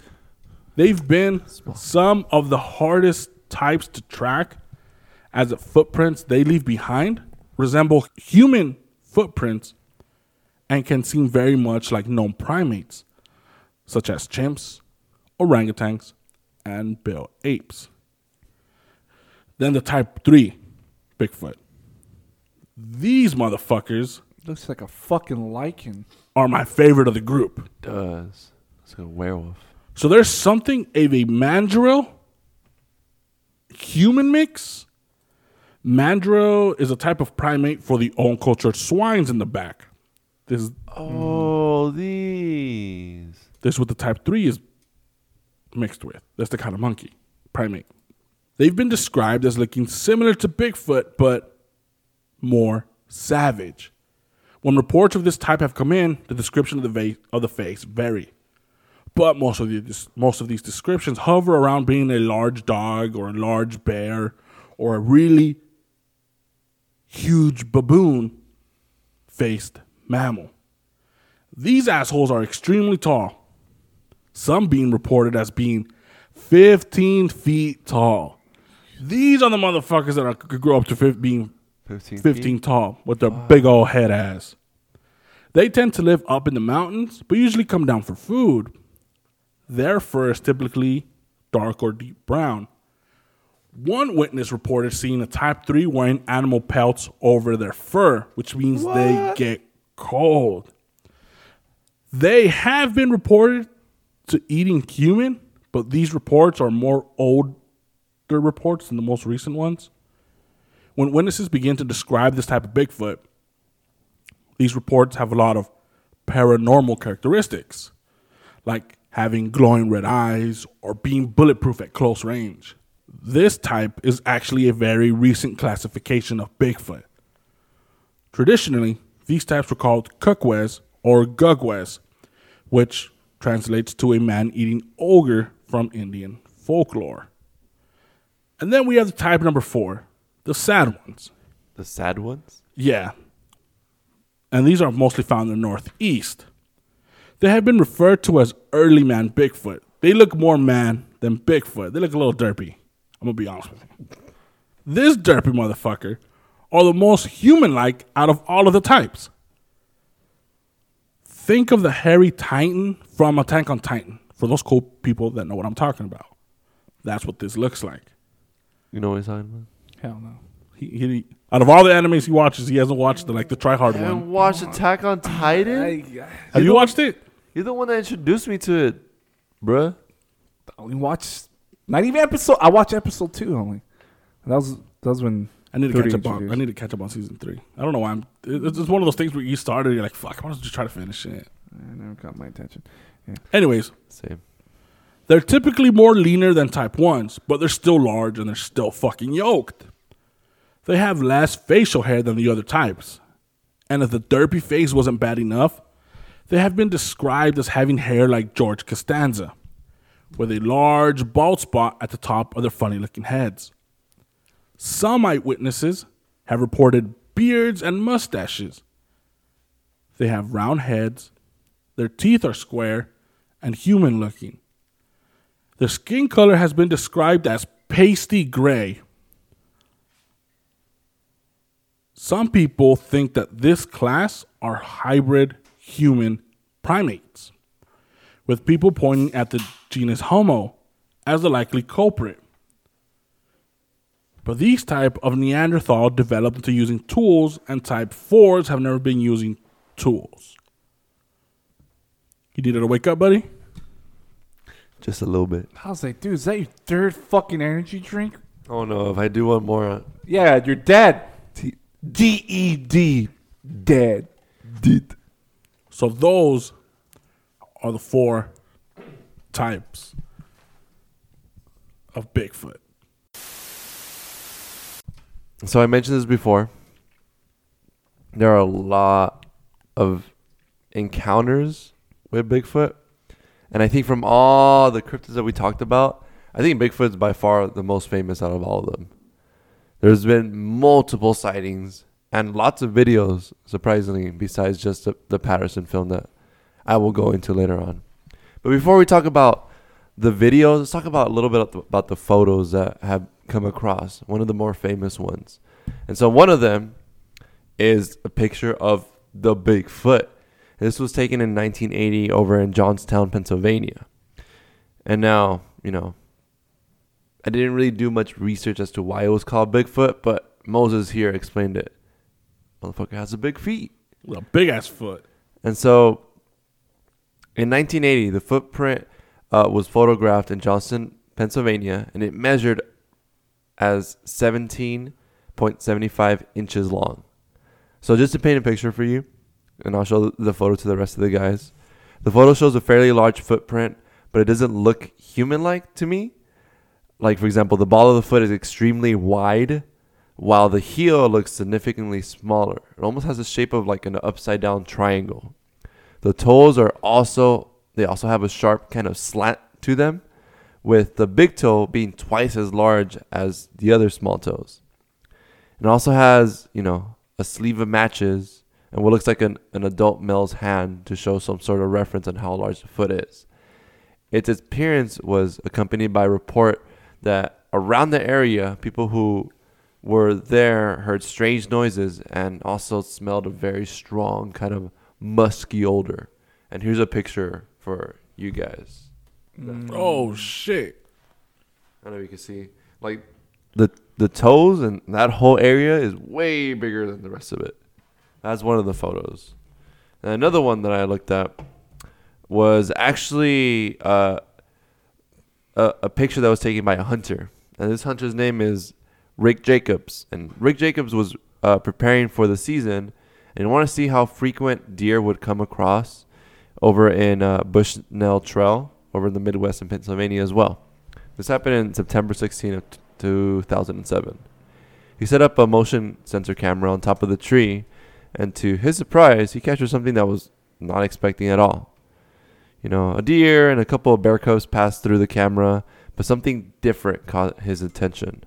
They've been some of the hardest types to track as the footprints they leave behind resemble human footprints and can seem very much like known primates, such as chimps, orangutans, and Bili apes. Then the type 3 Bigfoot. These motherfuckers Looks like a fucking Lycan. are my favorite of the group. Does. It's like a werewolf. So there's something of a mandrill human mix. Mandrill is a type of primate for the uncultured swines in the back. This is Oh, these. this is what the type three is mixed with. That's the kind of monkey primate. They've been described as looking similar to Bigfoot, but more savage. When reports of this type have come in, the description of the va- of the face vary. But most of the most of these descriptions hover around being a large dog or a large bear or a really huge baboon faced mammal. These assholes are extremely tall, some being reported as being 15 feet tall. These are the motherfuckers that are, could grow up to 15, being 15. 15 tall with their big old head ass. They tend to live up in the mountains, but usually come down for food. Their fur is typically dark or deep brown. One witness reported seeing a type 3 wearing animal pelts over their fur, which means they get cold. They have been reported to eating cumin, but these reports are more older reports than the most recent ones. When witnesses begin to describe this type of Bigfoot, these reports have a lot of paranormal characteristics, like having glowing red eyes or being bulletproof at close range. This type is actually a very recent classification of Bigfoot. Traditionally, these types were called Kukwes or Gugwes, which translates to a man eating ogre from Indian folklore. And then we have the type number four, the sad ones. The sad ones? Yeah. and these are mostly found in the Northeast. They have been referred to as early man Bigfoot. They look more man than Bigfoot. They look a little derpy. I'm gonna be honest with you. This derpy motherfucker are the most human like out of all of the types. Think of the hairy Titan from Attack on Titan. For those cool people that know what I'm talking about, that's what this looks like. You know what he's talking about? Hell no. He, he out of all the animes he watches, he hasn't watched the like the try hard one. watched Attack on Titan? Have you watched it? You're the one that introduced me to it, bruh. I only watched not even episode. I watched episode two only. That was that was when I need to catch up on. I need to catch up on season three. I don't know why I'm. It's it's one of those things where you started, you're like, "Fuck, I want to just try to finish it." I never caught my attention. Yeah. Anyways, Same. they're typically more leaner than type ones, but they're still large and they're still fucking yoked. They have less facial hair than the other types, and if the derpy face wasn't bad enough, they have been described as having hair like George Costanza, with a large bald spot at the top of their funny-looking heads. Some eyewitnesses have reported beards and mustaches. They have round heads, their teeth are square and human looking. Their skin color has been described as pasty gray. Some people think that this class are hybrid human primates, with people pointing at the genus Homo as the likely culprit. But these type of Neanderthal developed into using tools, and type 4s have never been using tools. You needed to wake up, buddy? Just a little bit. I was like, dude, is that your third fucking energy drink? Oh no, if I do one more, uh, Yeah, you're dead. D E D, dead. dead. So those are the four types of Bigfoot. So I mentioned this before. There are a lot of encounters with Bigfoot. And I think from all the cryptids that we talked about, I think Bigfoot's by far the most famous out of all of them. There's been multiple sightings and lots of videos, surprisingly, besides just the, the Patterson film that I will go into later on. But before we talk about the videos, let's talk about a little bit about the photos that have come across. One of the more famous ones. And so one of them is a picture of the Bigfoot. This was taken in 1980 over in Johnstown, Pennsylvania. And now, you know, I didn't really do much research as to why it was called Bigfoot, but Moses here explained it. Motherfucker has a big feet. A big ass foot. And so in 1980, the footprint uh, was photographed in Johnstown, Pennsylvania, and it measured as 17.75 inches long. So just to paint a picture for you, and I'll show the photo to the rest of the guys. The photo shows a fairly large footprint, but it doesn't look human-like to me. Like for example, the ball of the foot is extremely wide, while the heel looks significantly smaller. It almost has the shape of like an upside down triangle. The toes are also they also have a sharp kind of slant to them, with the big toe being twice as large as the other small toes. It also has, you know, a sleeve of matches and what looks like an, an adult male's hand to show some sort of reference on how large the foot is. Its appearance was accompanied by a report that around the area, people who were there heard strange noises and also smelled a very strong kind of musky odor. And here's a picture for you guys. Oh shit. I don't know if you can see like the the toes and that whole area is way bigger than the rest of it. That's one of the photos. And another one that I looked at was actually uh, a, a picture that was taken by a hunter. And this hunter's name is Rick Jacobs. And Rick Jacobs was uh, preparing for the season and want to see how frequent deer would come across over in uh, Bushnell Trail over in the Midwest and Pennsylvania as well. This happened in September 16 of t- 2007. He set up a motion sensor camera on top of the tree, and to his surprise, he captured something that was not expecting at all. You know, a deer and a couple of bear cubs passed through the camera, but something different caught his attention.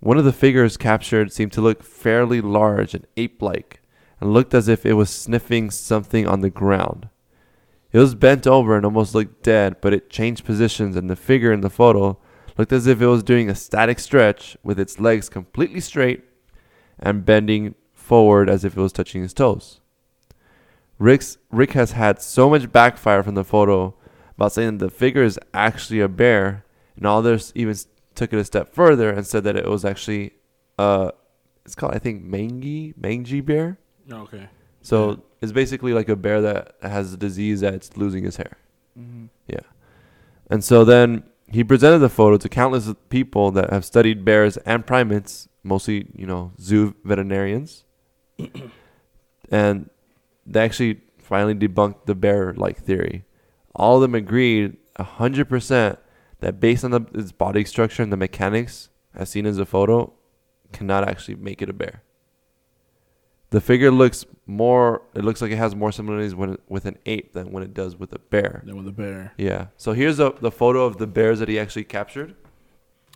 One of the figures captured seemed to look fairly large and ape like, and looked as if it was sniffing something on the ground. It was bent over and almost looked dead, but it changed positions, and the figure in the photo looked as if it was doing a static stretch with its legs completely straight and bending forward as if it was touching his toes. Rick's, Rick has had so much backfire from the photo about saying that the figure is actually a bear, and others even took it a step further and said that it was actually, uh, it's called I think mangy mangy bear. Okay. So it's basically like a bear that has a disease that's losing his hair. Mm-hmm. Yeah. And so then he presented the photo to countless people that have studied bears and primates, mostly, you know, zoo veterinarians. and they actually finally debunked the bear like theory. All of them agreed 100% that based on the, its body structure and the mechanics, as seen in the photo, cannot actually make it a bear. The figure looks more. It looks like it has more similarities when, with an ape than when it does with a bear. Then with the bear. Yeah. So here's the the photo of the bears that he actually captured.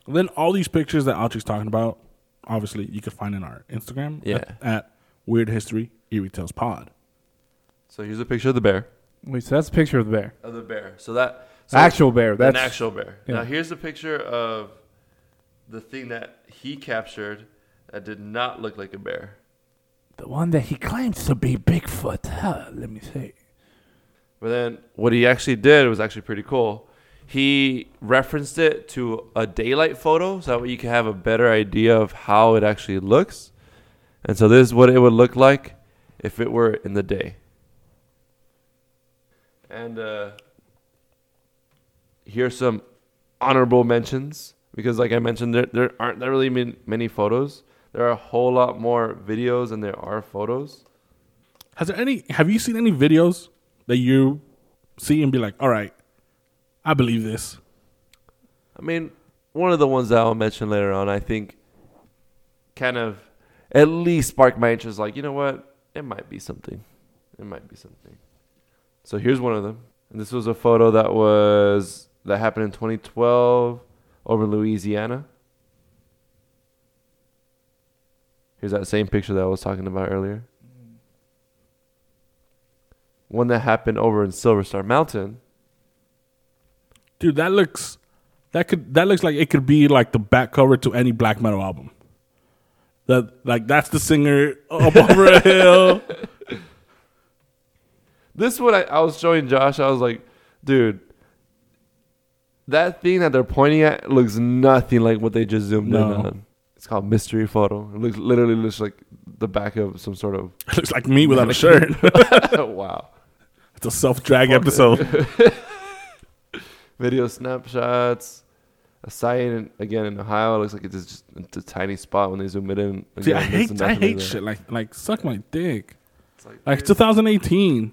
Then all these pictures that Alchik's talking about, obviously you can find in our Instagram. Yeah. At, at Weird History Eerie Tales Pod. So here's a picture of the bear. Wait, so that's a picture of the bear. Of the bear. So that so actual bear. That's an actual bear. yeah. Now here's a picture of the thing that he captured that did not look like a bear. The one that he claims to be Bigfoot. Huh, let me see. But then what he actually did was actually pretty cool. He referenced it to a daylight photo so that way you can have a better idea of how it actually looks. And so this is what it would look like if it were in the day. And uh, here's some honorable mentions because, like I mentioned, there, there aren't that really many photos. There are a whole lot more videos than there are photos. Has there any? Have you seen any videos that you see and be like, all right, I believe this. I mean, one of the ones that I'll mention later on, I think, kind of at least sparked my interest. Like, you know what? It might be something. It might be something. So here's one of them. And this was a photo that was that happened in 2012 over in Louisiana. Here's that same picture that I was talking about earlier. One that happened over in Silver Star Mountain. Dude, that looks that could that looks like it could be like the back cover to any black metal album. That like that's the singer up over a hill. This one I, I was showing Josh. I was like, dude, that thing that they're pointing at looks nothing like what they just zoomed No. in on. It's called mystery photo. It looks literally looks like the back of some sort of It looks like me without a shirt. wow It's a self drag episode. video snapshots. A sign in, again in Ohio. It looks like it's just it's a tiny spot when they zoom it in. See, I Again, hate I hate there. shit like like suck my dick. It's like, Like 2018.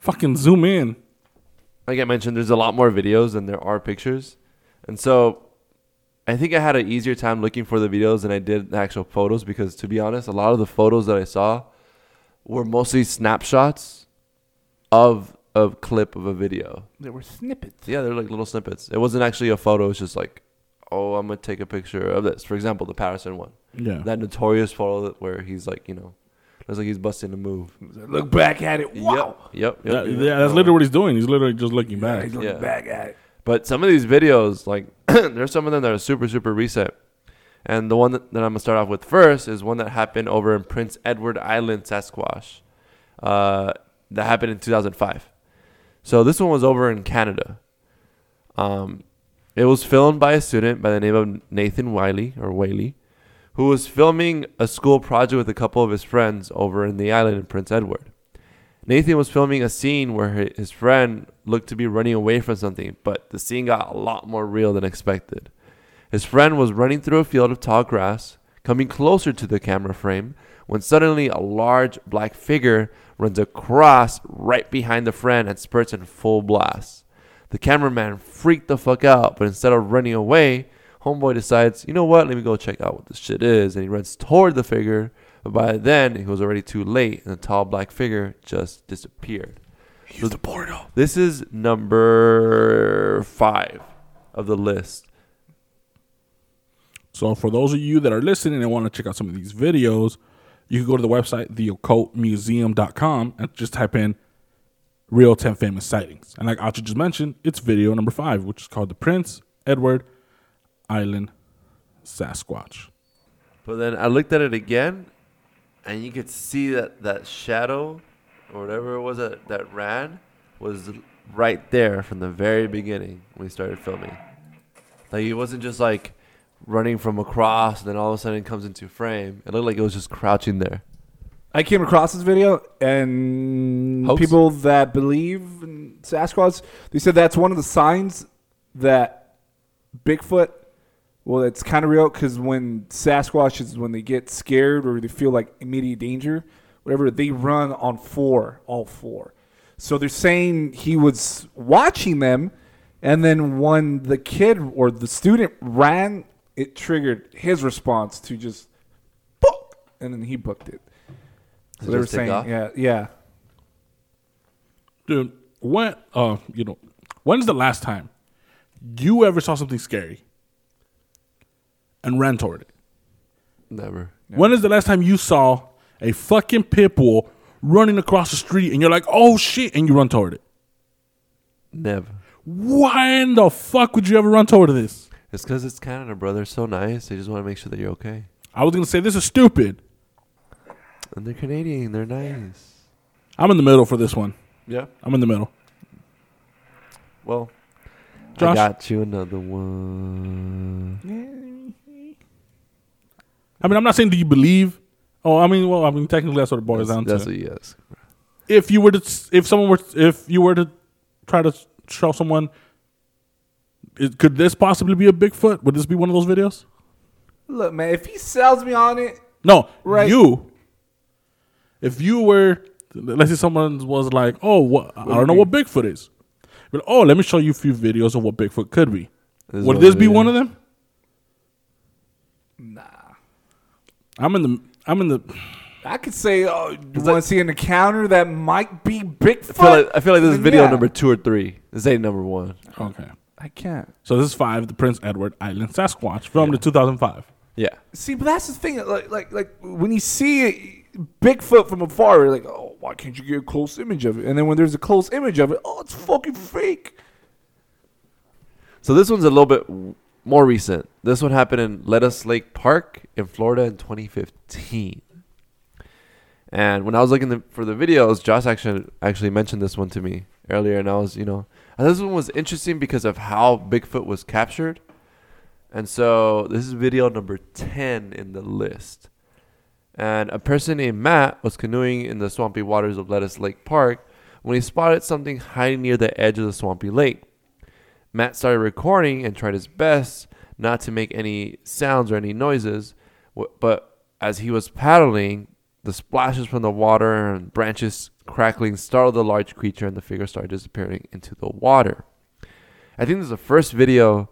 Fucking zoom in. like I mentioned, there's a lot more videos than there are pictures, and so I think I had an easier time looking for the videos than I did the actual photos because, to be honest, a lot of the photos that I saw were mostly snapshots of a clip of a video. There were snippets. Yeah, they're like little snippets. It wasn't actually a photo. It's just like, oh, I'm gonna take a picture of this. For example, the Patterson one, Yeah. that notorious photo where he's like, you know, looks like he's busting a move. Look back at it. Wow. Yep. Yep. yeah, yep. yeah, that's literally what he's doing. He's literally just looking back. He's Yeah. looking back at it. But some of these videos, like there's some of them that are super, super recent. And the one that, that I'm gonna start off with first is one that happened over in Prince Edward Island, Sasquatch. Uh, that happened in 2005. So this one was over in Canada. Um, it was filmed by a student by the name of Nathan Wiley or Whaley, who was filming a school project with a couple of his friends over in the island in Prince Edward. Nathan was filming a scene where his friend looked to be running away from something, but the scene got a lot more real than expected. His friend was running through a field of tall grass, coming closer to the camera frame, when suddenly a large black figure runs across right behind the friend and spurts in full blast. The cameraman freaked the fuck out, but instead of running away, Homeboy decides, you know what, let me go check out what this shit is, and he runs toward the figure, but by then it was already too late, and the tall black figure just disappeared. Use the portal. This is number five of the list. So for those of you that are listening and want to check out some of these videos, you can go to the website, theoccultmuseum.com, and just type in real 10 famous sightings. And like Archie just mentioned, it's video number five, which is called the Prince Edward Island Sasquatch. But then I looked at it again, and you could see that that shadow, or whatever it was that, that ran, was right there from the very beginning when we started filming. Like it wasn't just like running from across, and then all of a sudden it comes into frame. It looked like it was just crouching there. I came across this video, and Hoax? people that believe in Sasquatch, they said that's one of the signs that Bigfoot. Well, it's kind of real because when Sasquatches, when they get scared or they feel like immediate danger, whatever, they run on four, all four. So they're saying he was watching them, and then when the kid or the student ran, it triggered his response to just book, and then he booked it. So Did they it were saying, off? yeah, yeah. Dude, when, uh, you know, when's the last time you ever saw something scary and ran toward it? Never. When is the last time you saw a fucking pit bull running across the street and you're like, oh shit, and you run toward it? Never. Why in the fuck would you ever run toward this? It's because it's Canada, bro. They're so nice. They just want to make sure that you're okay. I was gonna say this is stupid. And they're Canadian. They're nice. I'm in the middle for this one. Yeah. I'm in the middle. Well, Josh? I got you another one. I mean, I'm not saying do you believe. Oh, I mean, well, I mean, technically that's what it boils That's, down that's to. what you ask. if you were to, if someone were, if you were to try to show someone, it, could this possibly be a Bigfoot? Would this be one of those videos? Look, man, if he sells me on it, No, Right. You. If you were, let's say someone was like, "Oh, what, I don't know what Bigfoot is," but oh, let me show you a few videos of what Bigfoot could be. This Would this be the- one of them? nah. I'm in the. I'm in the. I could say, oh, you want to see an encounter that might be Bigfoot? I feel like I feel like this is Then video yeah. number two or three. This ain't number one. Okay. I can't. So this is five. The Prince Edward Island Sasquatch, filmed in 2005. Yeah. See, but that's the thing. Like, like, like when you see Bigfoot from afar, you're like, oh, why can't you get a close image of it? And then when there's a close image of it, oh, it's fucking fake. So this one's a little bit w- more recent. This one happened in Lettuce Lake Park in Florida in 2015. And when I was looking the, for the videos, Josh actually actually mentioned this one to me earlier, and I was, you know, this one was interesting because of how Bigfoot was captured. And so this is video number 10 in the list. And a person named Matt was canoeing in the swampy waters of Lettuce Lake Park when he spotted something hiding near the edge of the swampy lake. Matt started recording and tried his best not to make any sounds or any noises, but as he was paddling, the splashes from the water and branches crackling startled the large creature and the figure started disappearing into the water. I think this is the first video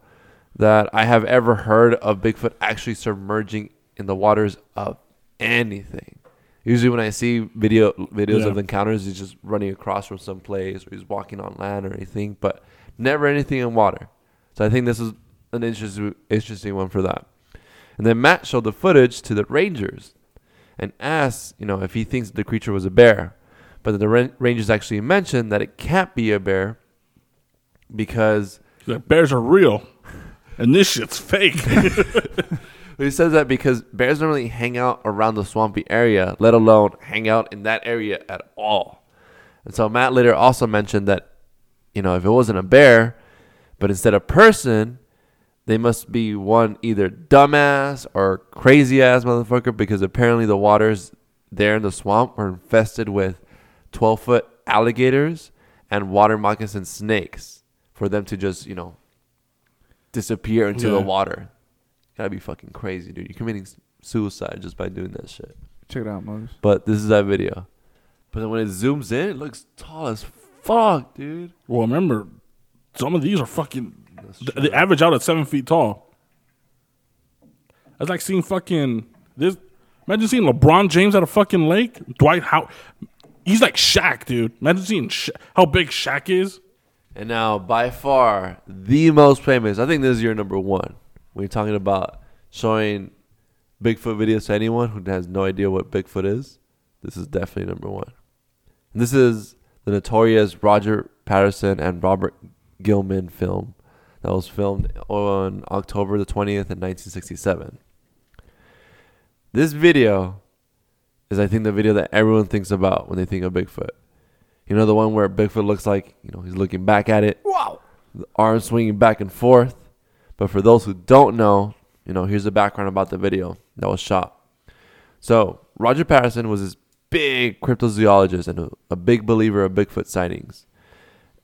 that I have ever heard of Bigfoot actually submerging in the waters of anything. Usually, when I see video videos Yeah. of encounters, he's just running across from some place or he's walking on land or anything, but never anything in water. So I think this is an interesting interesting one for that. And then Matt showed the footage to the rangers and asked, you know, if he thinks the creature was a bear. But the rangers actually mentioned that it can't be a bear because bears are real, and this shit's fake. He says that because bears normally hang out around the swampy area, let alone hang out in that area at all. And so Matt later also mentioned that, you know, if it wasn't a bear, but instead a person, they must be one either dumbass or crazy ass motherfucker because apparently the waters there in the swamp were infested with 12 foot alligators and water moccasin snakes for them to just, you know, disappear into the water. Gotta be fucking crazy, dude. You're committing suicide just by doing that shit. Check it out, Moses. But this is that video. But then when it zooms in, it looks tall as fuck, dude. well, remember, some of these are fucking. The, th- true. They average out at seven feet tall. That's like seeing fucking this. Imagine seeing LeBron James at a fucking lake. Dwight How he's like Shaq, dude. Imagine seeing Sha- how big Shaq is. And now, by far, the most famous. I think this is your number one. When you're talking about showing Bigfoot videos to anyone who has no idea what Bigfoot is, this is definitely number one. And this is the notorious Roger Patterson and Robert Gimlin film that was filmed on October the 20th in 1967. This video is, I think, the video that everyone thinks about when they think of Bigfoot. You know, the one where Bigfoot looks like, you know, he's looking back at it. Wow. The arms swinging back and forth. But for those who don't know, you know, here's the background about the video that was shot. So, Roger Patterson was big cryptozoologist and a, a big believer of Bigfoot sightings.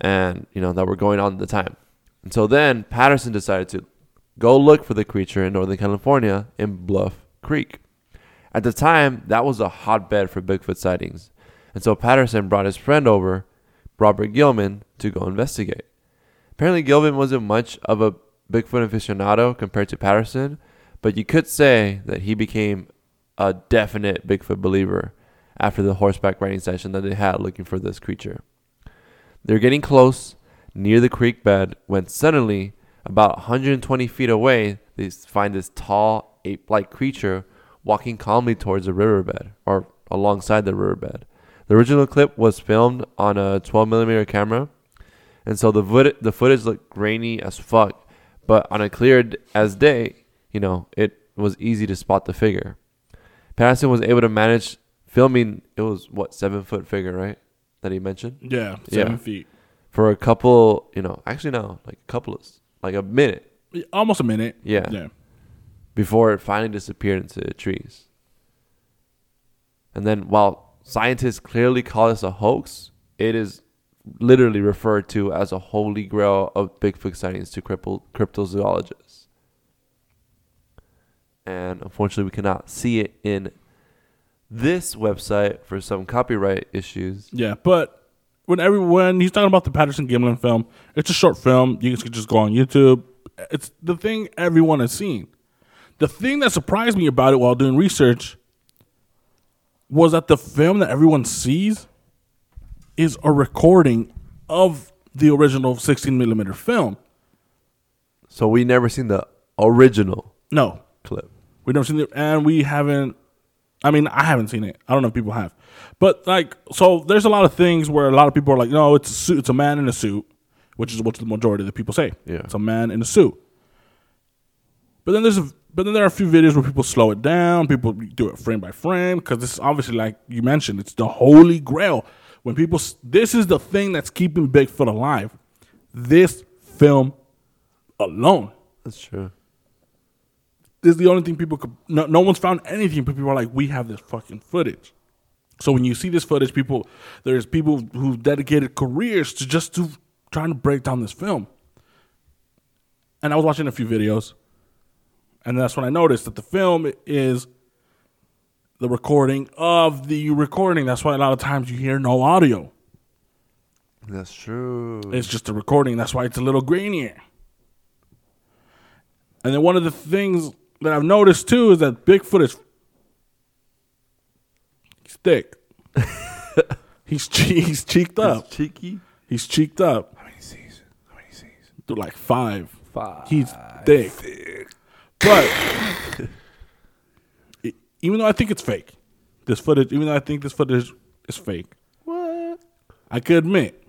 And, you know, that were going on at the time. And so then Patterson decided to go look for the creature in Northern California in Bluff Creek. At the time, that was a hotbed for Bigfoot sightings. And so Patterson brought his friend over, Robert Gimlin, to go investigate. Apparently, Gimlin wasn't much of a Bigfoot aficionado compared to Patterson, but you could say that he became a definite Bigfoot believer after the horseback riding session that they had looking for this creature. They're getting close near the creek bed when suddenly, about 120 feet away, they find this tall ape like creature walking calmly towards the riverbed or alongside the riverbed. The original clip was filmed on a 12 millimeter camera, and so the foot- the footage looked grainy as fuck. But on a clear d- as day, you know, it was easy to spot the figure. Patterson was able to manage filming. It was what seven foot figure, right? That he mentioned Yeah, seven Yeah. feet. for a couple. You know, actually no, like a couple of like a minute Almost a minute. Yeah. Yeah. before it finally disappeared into the trees. And then, while scientists clearly call this a hoax, it is literally referred to as a holy grail of Bigfoot sightings to crypto- cryptozoologists. And unfortunately, we cannot see it in this website for some copyright issues. Yeah, but when everyone he's talking about the Patterson Gimlin film, it's a short film. You can just go on YouTube. It's the thing everyone has seen. The thing that surprised me about it while doing research was that the film that everyone sees is a recording of the original 16 millimeter film. So we never seen the original No, clip. We've never seen it, and we haven't. I mean, I haven't seen it. I don't know if people have, but like, so there's a lot of things where a lot of people are like, no, it's a suit. It's a man in a suit, which is what the majority of the people say. Yeah. it's a man in a suit. But then there's a, but then there are a few videos where people slow it down. People do it frame by frame because this is obviously, like you mentioned, it's the holy grail. When people, this is the thing that's keeping Bigfoot alive. This film alone That's true. This is the only thing people could. No, no one's found anything, but people are like, we have this fucking footage. So when you see this footage, people, there's people who've dedicated careers to just to trying to break down this film. And I was watching a few videos, and that's when I noticed that the film is the recording of the recording. That's why a lot of times you hear no audio. That's true. It's just a recording. That's why it's a little grainier. And then one of the things that I've noticed too is that Bigfoot is he's thick. he's che- he's cheeked up. cheeky. He's cheeked up. How many C's? How many C's? Dude, like five. Five. He's thick. thick. But e- even though I think it's fake, this footage, even though I think this footage is fake, what? I could admit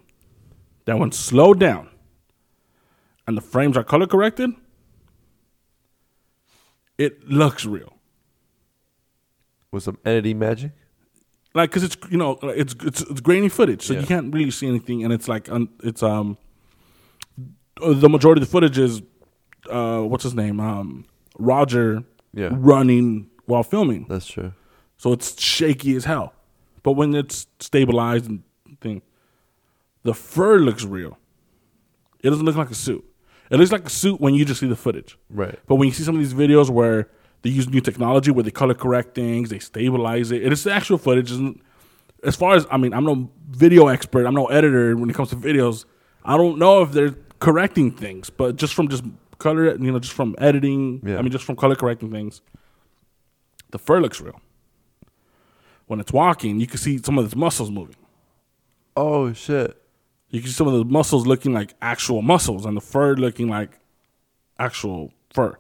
that when slowed down and the frames are color corrected, it looks real. With some editing magic. Like, cause it's you know it's it's, it's grainy footage, so Yeah. you can't really see anything, and it's like un, it's um the majority of the footage is uh what's his name um Roger Yeah. running while filming. That's true. So it's shaky as hell. But when it's stabilized and thing, the fur looks real. It doesn't look like a suit. It looks like a suit when you just see the footage. Right. But when you see some of these videos where they use new technology, where they color correct things, they stabilize it, and it's the actual footage. Isn't as far as I mean, I'm no video expert. I'm no editor when it comes to videos. I don't know if they're correcting things, but just from just color, you know, just from editing. Yeah. I mean, just from color correcting things, the fur looks real. When it's walking, you can see some of its muscles moving. Oh shit. You can see some of the muscles looking like actual muscles, and the fur looking like actual fur.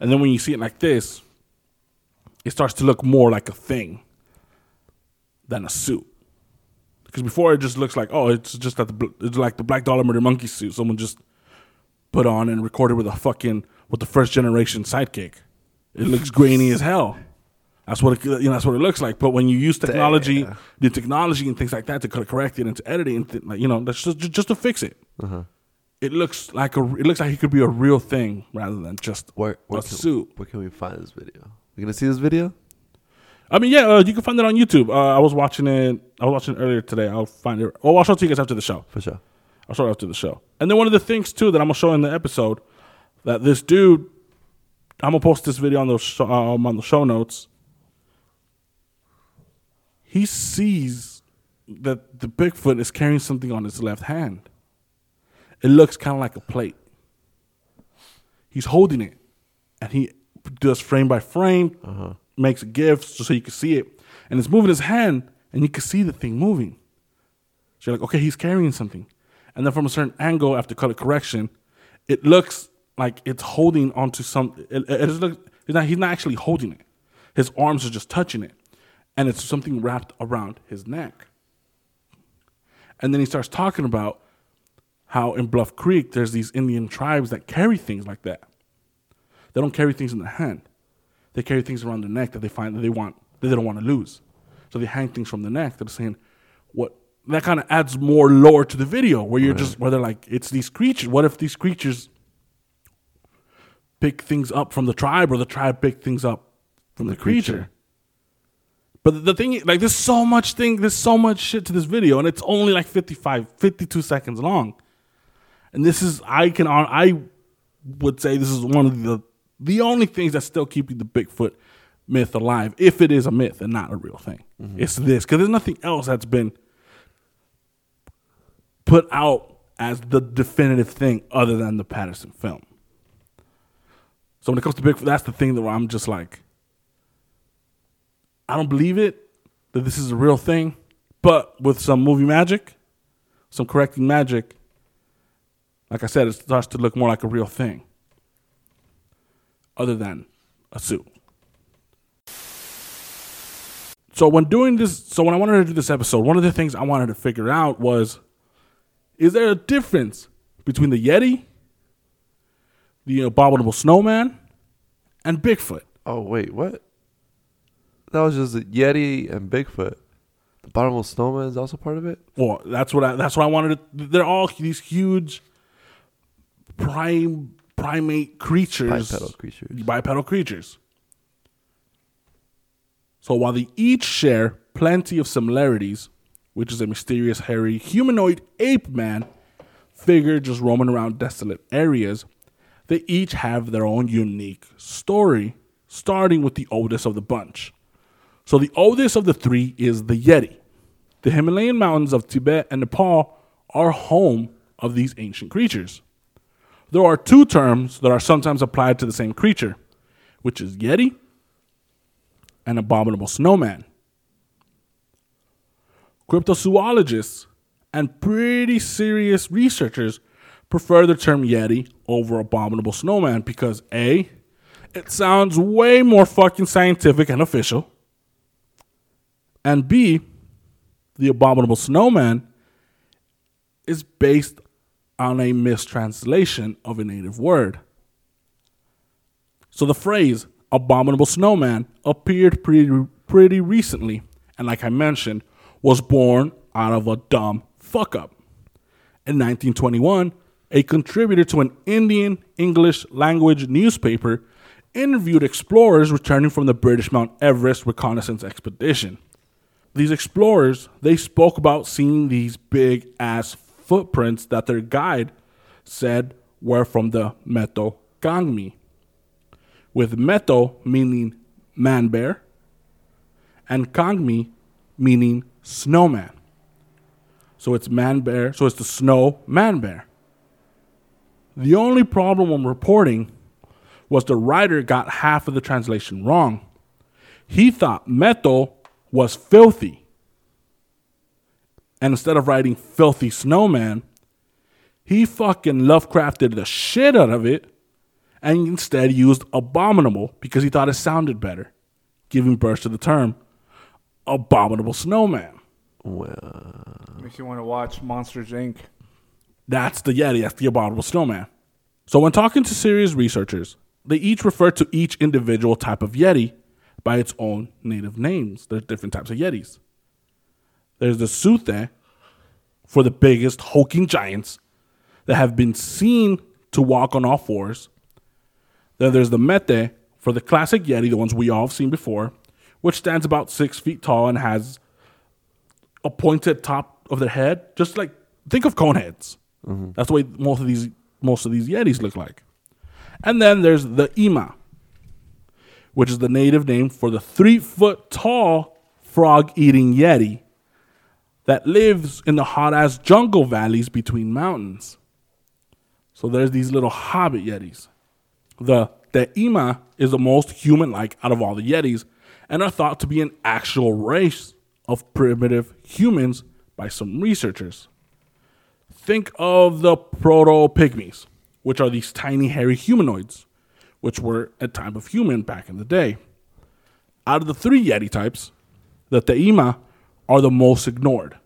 And then when you see it like this, it starts to look more like a thing than a suit. Because before it just looks like, oh, it's just that the, it's like the Black Dollar Murder Monkey suit someone just put on and recorded with a fucking with the first generation sidekick. It looks grainy as hell. That's what it, you know. That's what it looks like. But when you use technology, the technology and things like that to correct it and to edit it, and th- like you know, that's just just to fix it. It looks like a. It looks like it could be a real thing rather than just Where, where a can, suit. Where can we find this video? We gonna see this video? I mean, yeah, uh, you can find it on YouTube. Uh, I was watching it. I was watching it earlier today. I'll find it. Oh, I'll show it to you guys after the show. For sure. I'll show it after the show. And then one of the things too that I'm gonna show in the episode that this dude, I'm gonna post this video on the show, um, on the show notes. He sees that the Bigfoot is carrying something on his left hand. It looks kind of like a plate. He's holding it, and he does frame by frame, uh-huh. makes a GIF so you can see it, and it's moving his hand, and you can see the thing moving. So you're like, okay, he's carrying something. And then from a certain angle, after color correction, it looks like it's holding onto some. It, it, it looks, he's not actually holding it. His arms are just touching it. And it's something wrapped around his neck. And then he starts talking about how in Bluff Creek, there's these Indian tribes that carry things like that. They don't carry things in their hand. They carry things around their neck that they find that they want that they don't want to lose. So they hang things from the neck. They're saying, what that kind of adds more lore to the video where you're just where they're like, it's these creatures. What if these creatures pick things up from the tribe or the tribe pick things up from the, creature. creature. But the thing, like, there's so much thing, there's so much shit to this video, and it's only like 55, 52 seconds long. And this is, I can, I would say this is one of the the only things that still keeping the Bigfoot myth alive, if it is a myth and not a real thing. Mm-hmm. It's this because there's nothing else that's been put out as the definitive thing other than the Patterson film. So when it comes to Bigfoot, that's the thing that I'm just like, I don't believe it that this is a real thing, but with some movie magic, some correcting magic, like I said, it starts to look more like a real thing, other than a suit. So when doing this, so when I wanted to do this episode, one of the things I wanted to figure out was, is there a difference between the Yeti, the abominable snowman, and Bigfoot? Oh wait, what? That was just Yeti and Bigfoot. The bottomless snowman is also part of it. Well, that's what I, that's what I wanted. To, they're all these huge prime primate creatures, Bipedal creatures. bipedal creatures. So while they each share plenty of similarities, which is a mysterious, hairy, humanoid ape man figure just roaming around desolate areas, they each have their own unique story, starting with the oldest of the bunch. So the oldest of the three is the Yeti. The Himalayan mountains of Tibet and Nepal are home of these ancient creatures. There are two terms that are sometimes applied to the same creature, which is Yeti and abominable snowman. Cryptozoologists and pretty serious researchers prefer the term Yeti over abominable snowman because A, it sounds way more fucking scientific and official, and B, the abominable snowman is based on a mistranslation of a native word. So the phrase abominable snowman appeared pretty pretty recently and like I mentioned was born out of a dumb fuck up. In 1921, a contributor to an Indian English language newspaper interviewed explorers returning from the British Mount Everest reconnaissance expedition. These explorers, they spoke about seeing these big ass footprints that their guide said were from the Meto Kangmi with Meto meaning man bear and Kangmi meaning snowman. So it's man bear, so it's the snow man bear. The only problem I'm reporting was the writer got half of the translation wrong. He thought Meto was filthy. And instead of writing filthy snowman, he fucking Lovecrafted the shit out of it and instead used abominable because he thought it sounded better. giving birth to the term abominable snowman. Well, makes you want to watch Monsters Inc. That's the Yeti, that's the abominable snowman. So, when talking to serious researchers, they each refer to each individual type of Yeti by its own native names. There's different types of Yetis. There's the Suthe for the biggest hulking giants that have been seen to walk on all fours. Then there's the Mete for the classic Yeti, the ones we all have seen before, which stands about six feet tall and has a pointed top of their head, just like think of cone heads. Mm-hmm. That's the way most of these most of these Yetis look like. And then there's the Ima, which is the native name for the three foot tall frog eating Yeti that lives in the hot ass jungle valleys between mountains. So there's these little hobbit Yetis. The the Ima is the most human like out of all the Yetis and are thought to be an actual race of primitive humans by some researchers. Think of the proto pygmies, which are these tiny hairy humanoids, which were a type of human back in the day. Out of the three Yeti types, the Teima are the most ignored,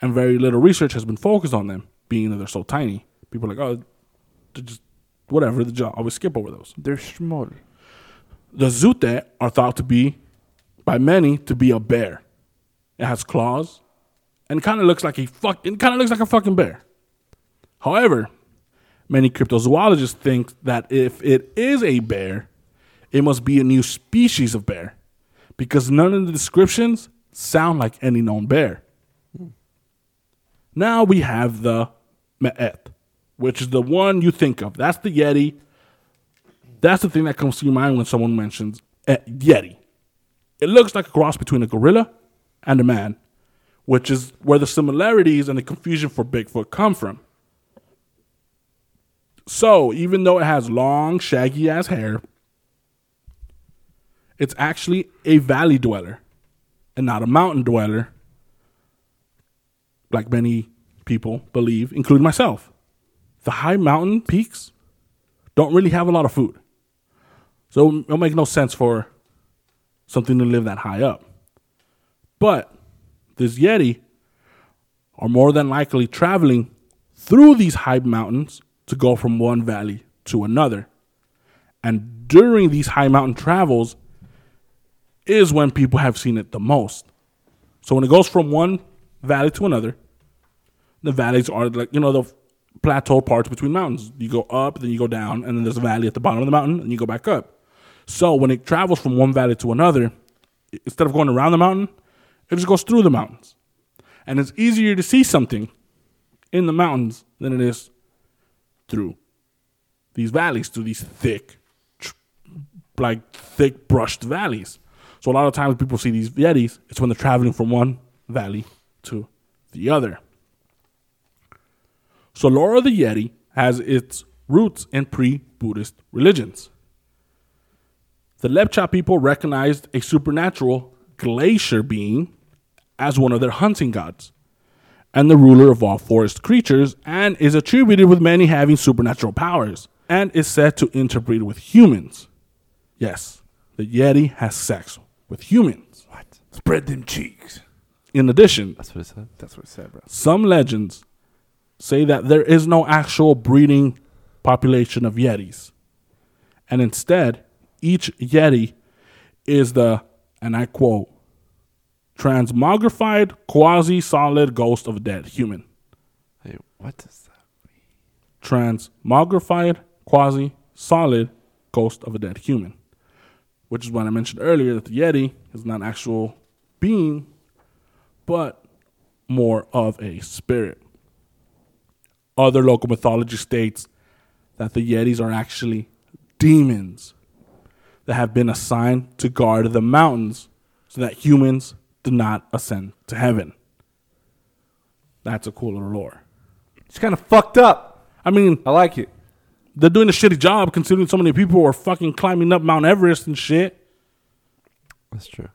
and very little research has been focused on them, being that they're so tiny. People are like, oh, they're just whatever. They just always skip over those. They're small. The Zute are thought to be, by many, to be a bear. It has claws, and kind of looks like a fuck. It kind of looks like a fucking bear. However, many cryptozoologists think that if it is a bear, it must be a new species of bear, because none of the descriptions sound like any known bear. Now we have the Me'et, which is the one you think of. That's the Yeti. That's the thing that comes to your mind when someone mentions Yeti. It looks like a cross between a gorilla and a man, which is where the similarities and the confusion for Bigfoot come from. So, even though it has long, shaggy ass hair, it's actually a valley dweller and not a mountain dweller, like many people believe, including myself. The high mountain peaks don't really have a lot of food. So it'll make no sense for something to live that high up. But this Yeti are more than likely traveling through these high mountains to go from one valley to another. And during these high mountain travels is when people have seen it the most. So when it goes from one valley to another, the valleys are like, you know, the plateau parts between mountains. You go up, then you go down, and then there's a valley at the bottom of the mountain, and you go back up. So when it travels from one valley to another, instead of going around the mountain, it just goes through the mountains. And it's easier to see something in the mountains than it is through these valleys, through these thick, like thick brushed valleys. So a lot of times people see these Yetis, it's when they're traveling from one valley to the other. So of the Yeti has its roots in pre-Buddhist religions. The Lepcha people recognized a supernatural glacier being as one of their hunting gods and the ruler of all forest creatures and is attributed with many having supernatural powers and is said to interbreed with humans. Yes, the Yeti has sex with humans. What? Spread them cheeks. In addition, That's what it said. That's what it said, bro. some legends say that there is no actual breeding population of Yetis. And instead, each Yeti is the, and I quote, transmogrified quasi solid ghost of a dead human. Hey, what is that? mean? Transmogrified quasi solid ghost of a dead human. Which is what I mentioned earlier that the Yeti is not an actual being, but more of a spirit. Other local mythology states that the Yetis are actually demons that have been assigned to guard the mountains so that humans do not ascend to heaven. That's a cool little lore. It's kind of fucked up. I mean, I like it. they're doing a shitty job considering so many people are fucking climbing up Mount Everest and shit. That's true.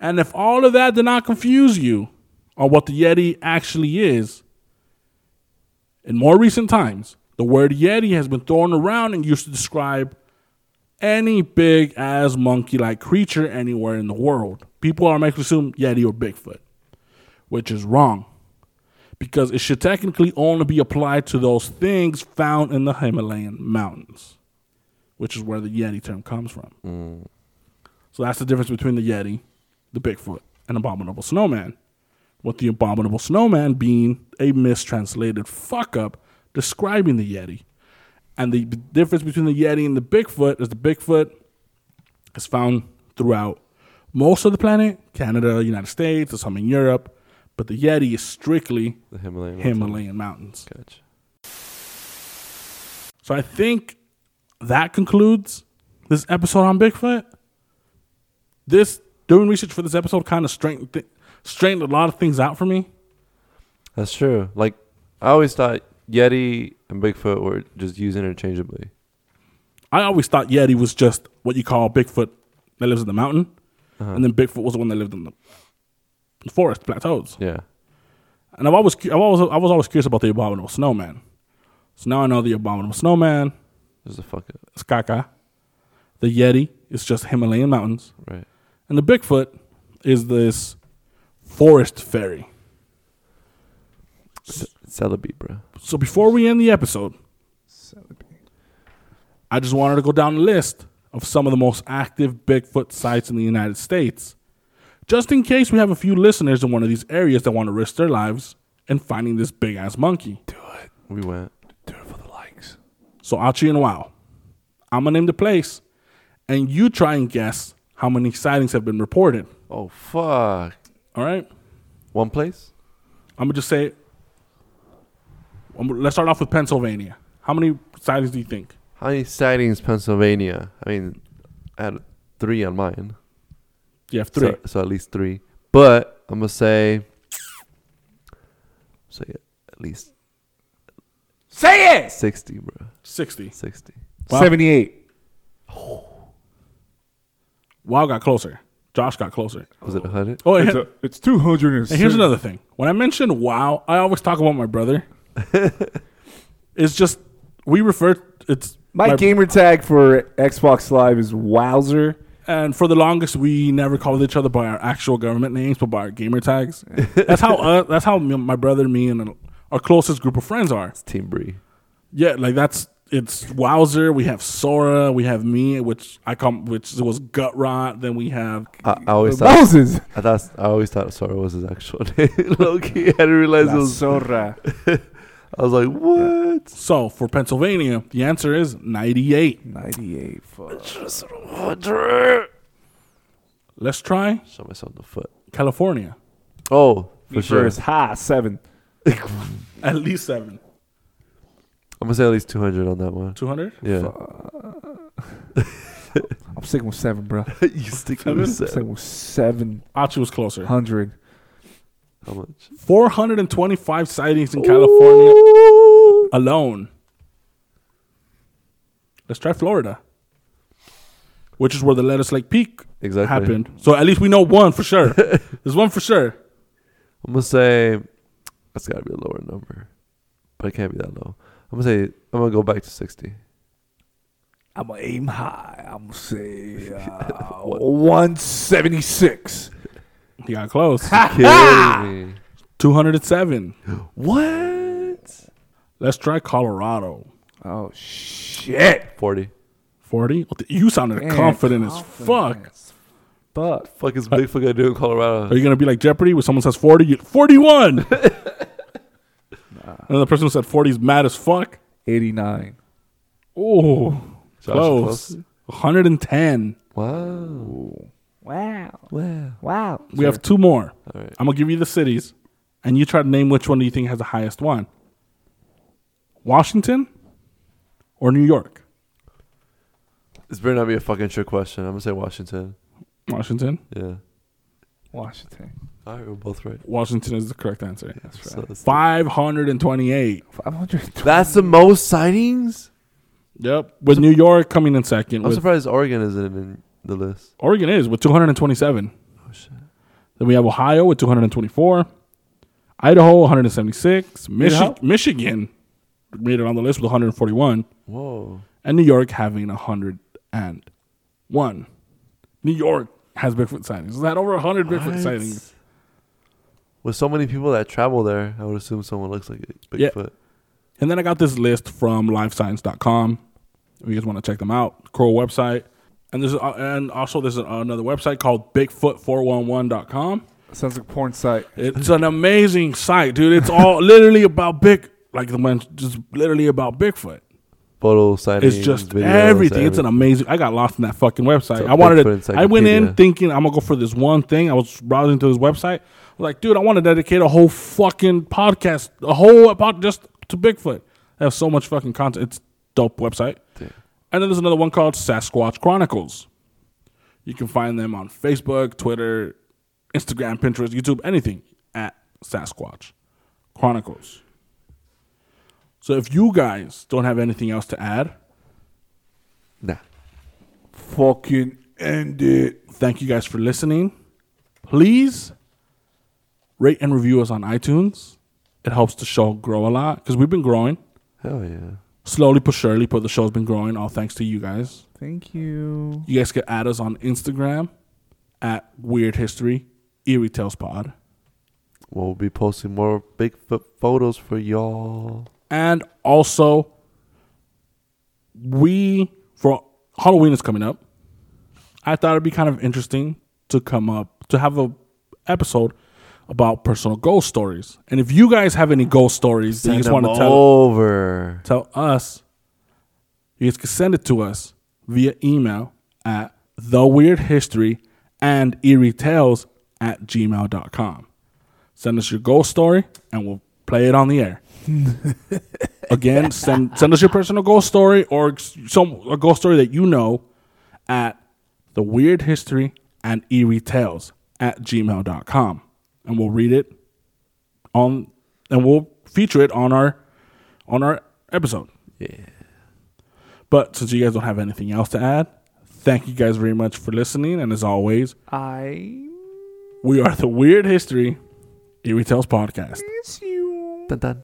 And if all of that did not confuse you on what the Yeti actually is, in more recent times, the word Yeti has been thrown around and used to describe any big ass monkey like creature anywhere in the world. People are automatically assume Yeti or Bigfoot, which is wrong because it should technically only be applied to those things found in the Himalayan mountains, which is where the Yeti term comes from. Mm. So that's the difference between the Yeti, the Bigfoot, and Abominable Snowman. With the Abominable Snowman being a mistranslated fuck up describing the Yeti. And the difference between the Yeti and the Bigfoot is the Bigfoot is found throughout most of the planet Canada, United States, there's some in Europe. But the Yeti is strictly The Himalayan. Himalayan mountains. Gotcha. So I think that concludes this episode on Bigfoot. This doing research for this episode kind of straightened th- straightened a lot of things out for me. That's true. Like I always thought Yeti and Bigfoot were just used interchangeably. I always thought Yeti was just what you call Bigfoot that lives in the mountain, Uh-huh. and then Bigfoot was the one that lived in the the forest plateaus. Yeah. And I've always, I've always, I was always curious about the abominable snowman. So now I know the abominable snowman Just a fuck it. is Kaka. The Yeti is just Himalayan mountains, Right. and the Bigfoot is this forest fairy. Celebi, bro. So before we end the episode, I just wanted to go down the list of some of the most active Bigfoot sites in the United States, just in case we have a few listeners in one of these areas that want to risk their lives in finding this big ass monkey. Do it. We went. Do it for the likes. So I'll cheat in a while. I'm gonna name the place, and you try and guess how many sightings have been reported. Oh fuck. All right? One place? I'm gonna just say. Let's start off with Pennsylvania. How many sightings do you think? How many sightings Pennsylvania? I mean, I had three on mine. You have three. So, so at least three. But I'm gonna say say at least Say it. sixty, bro. 60. Sixty. Wow. 78. Wow got closer. Josh got closer. Was it a hundred? Oh, It's, and, a, it's 206. and here's another thing. When I mention wow, I always talk about my brother. it's just we refer. It's My, gamer tag for Xbox Live is Wowzer. and for the longest we never called each other by our actual government names, but by our gamer tags. that's how uh, that's how my brother, me, and our closest group of friends are. It's Team Bree. Yeah, like that's it's Wowzer. We have Sora. We have me, which I come, which was Gut Rot. Then we have I, I always thought Moses. I thought I always thought Sora was his actual name. Low key, I didn't realize it was. Zorra. I was like, what? so for Pennsylvania. The answer is ninety eight. 98. Fuck. Let's try Show myself the foot. California. Oh, for sure. First, ha, 7. At least seven. I'm gonna say at least 200 on that one. Two hundred. Yeah. I'm sticking with 7, bro. you stick Seven? with I'm seven. sticking with 700. Archie was closer. How much? Four hundred and twenty five sightings in California alone. Let's try Florida, which is where the Lettuce Lake Park Exactly. happened. So at least we know one for sure. There's one for sure. I'm gonna say that's gotta be a lower number, but it can't be that low. I'm gonna say I'm gonna go back to 60. I'm going to aim high. I'm going to say uh, 176. He got close. Kidding me? 207. What? Let's try Colorado. Oh, shit. 40. 40. You sounded Man, confident as fuck. Fuck. Fuck is Bigfoot gonna do in Colorado? Are you going to be like Jeopardy where someone says 40? You, 41. And the person who said 40 is mad as fuck. 89. Oh, Josh, close. close? 110. Wow. Wow. Wow. Wow. We have two more. All right. I'm going to give you the cities, and you try to name which one do you think has the highest one. Washington or New York? This better not be a fucking trick question. I'm gonna say Washington. Washington. Yeah. Washington. All right, we're both right. Washington is the correct answer. That's right. that's- 528. 500. That's the most sightings. Yep. With New York coming in second. I'm With surprised Oregon isn't in the list. Oregon is with 227. Oh shit. Then we have Ohio with 224. Idaho 176. Michi- Michigan made it on the list with 141. Whoa. And New York having 100 and. New York has Bigfoot sightings. It's had over 100 Bigfoot What? sightings. With so many people that travel there, I would assume someone looks like a Yeah. Bigfoot. And then I got this list from livescience.com. If you guys want to check them out, cool website. And there's uh, and also there's another website called bigfoot411.com. Sounds like a porn site. It's an amazing site, dude. It's all literally about big like the one just literally about Bigfoot. Photo sightings. It's just videos, everything. It's an amazing. I got lost in that fucking website. It's a I wanted Bigfoot to. I went in encyclopedia. thinking I'm gonna go for this one thing. I was browsing to this website. I was like, dude, I want to dedicate a whole fucking podcast, a whole about just to Bigfoot. I have so much fucking content. It's dope website. And then there's another one called Sasquatch Chronicles. You can find them on Facebook, Twitter, Instagram, Pinterest, YouTube, anything at Sasquatch Chronicles. So if you guys don't have anything else to add, Nah. Fucking end it. thank you guys for listening. Please rate and review us on iTunes. It helps the show grow a lot because we've been growing Hell yeah. Slowly but surely. But the show's been growing, all thanks to you guys. Thank you. You guys can add us on Instagram at Weird History Eerie Tales Pod, We'll be posting more Bigfoot photos for y'all. and also we for Halloween is coming up. I thought it'd be kind of interesting to come up to have a episode about personal ghost stories. And if you guys have any ghost stories that you just want to tell over. tell us, you guys can send it to us via email at the weird history and eerie tales at gmail.com. Send us your ghost story and we'll play it on the air. Again, send send us your personal ghost story or some a ghost story that you know at the weird history and eerie tales at gmail.com. And we'll read it on and we'll feature it on our on our episode. Yeah. But since you guys don't have anything else to add, thank you guys very much for listening. And as always, I we are the Weird History Eerie Tales Podcast. miss you. Dun dun.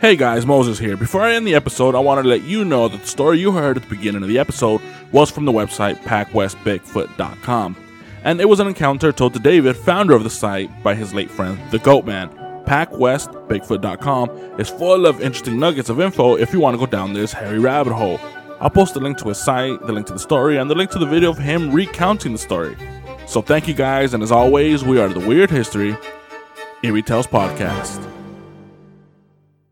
Hey guys, Moses here. Before I end the episode, I wanted to let you know that the story you heard at the beginning of the episode was from the website pacwestbigfoot.com. And it was an encounter told to David, founder of the site, by his late friend, the Goatman. Pacwestbigfoot.com is full of interesting nuggets of info if you want to go down this hairy rabbit hole. I'll post the link to his site, the link to the story, and the link to the video of him recounting the story. So thank you guys, and as always, we are the Weird History Eerie Tales Podcast.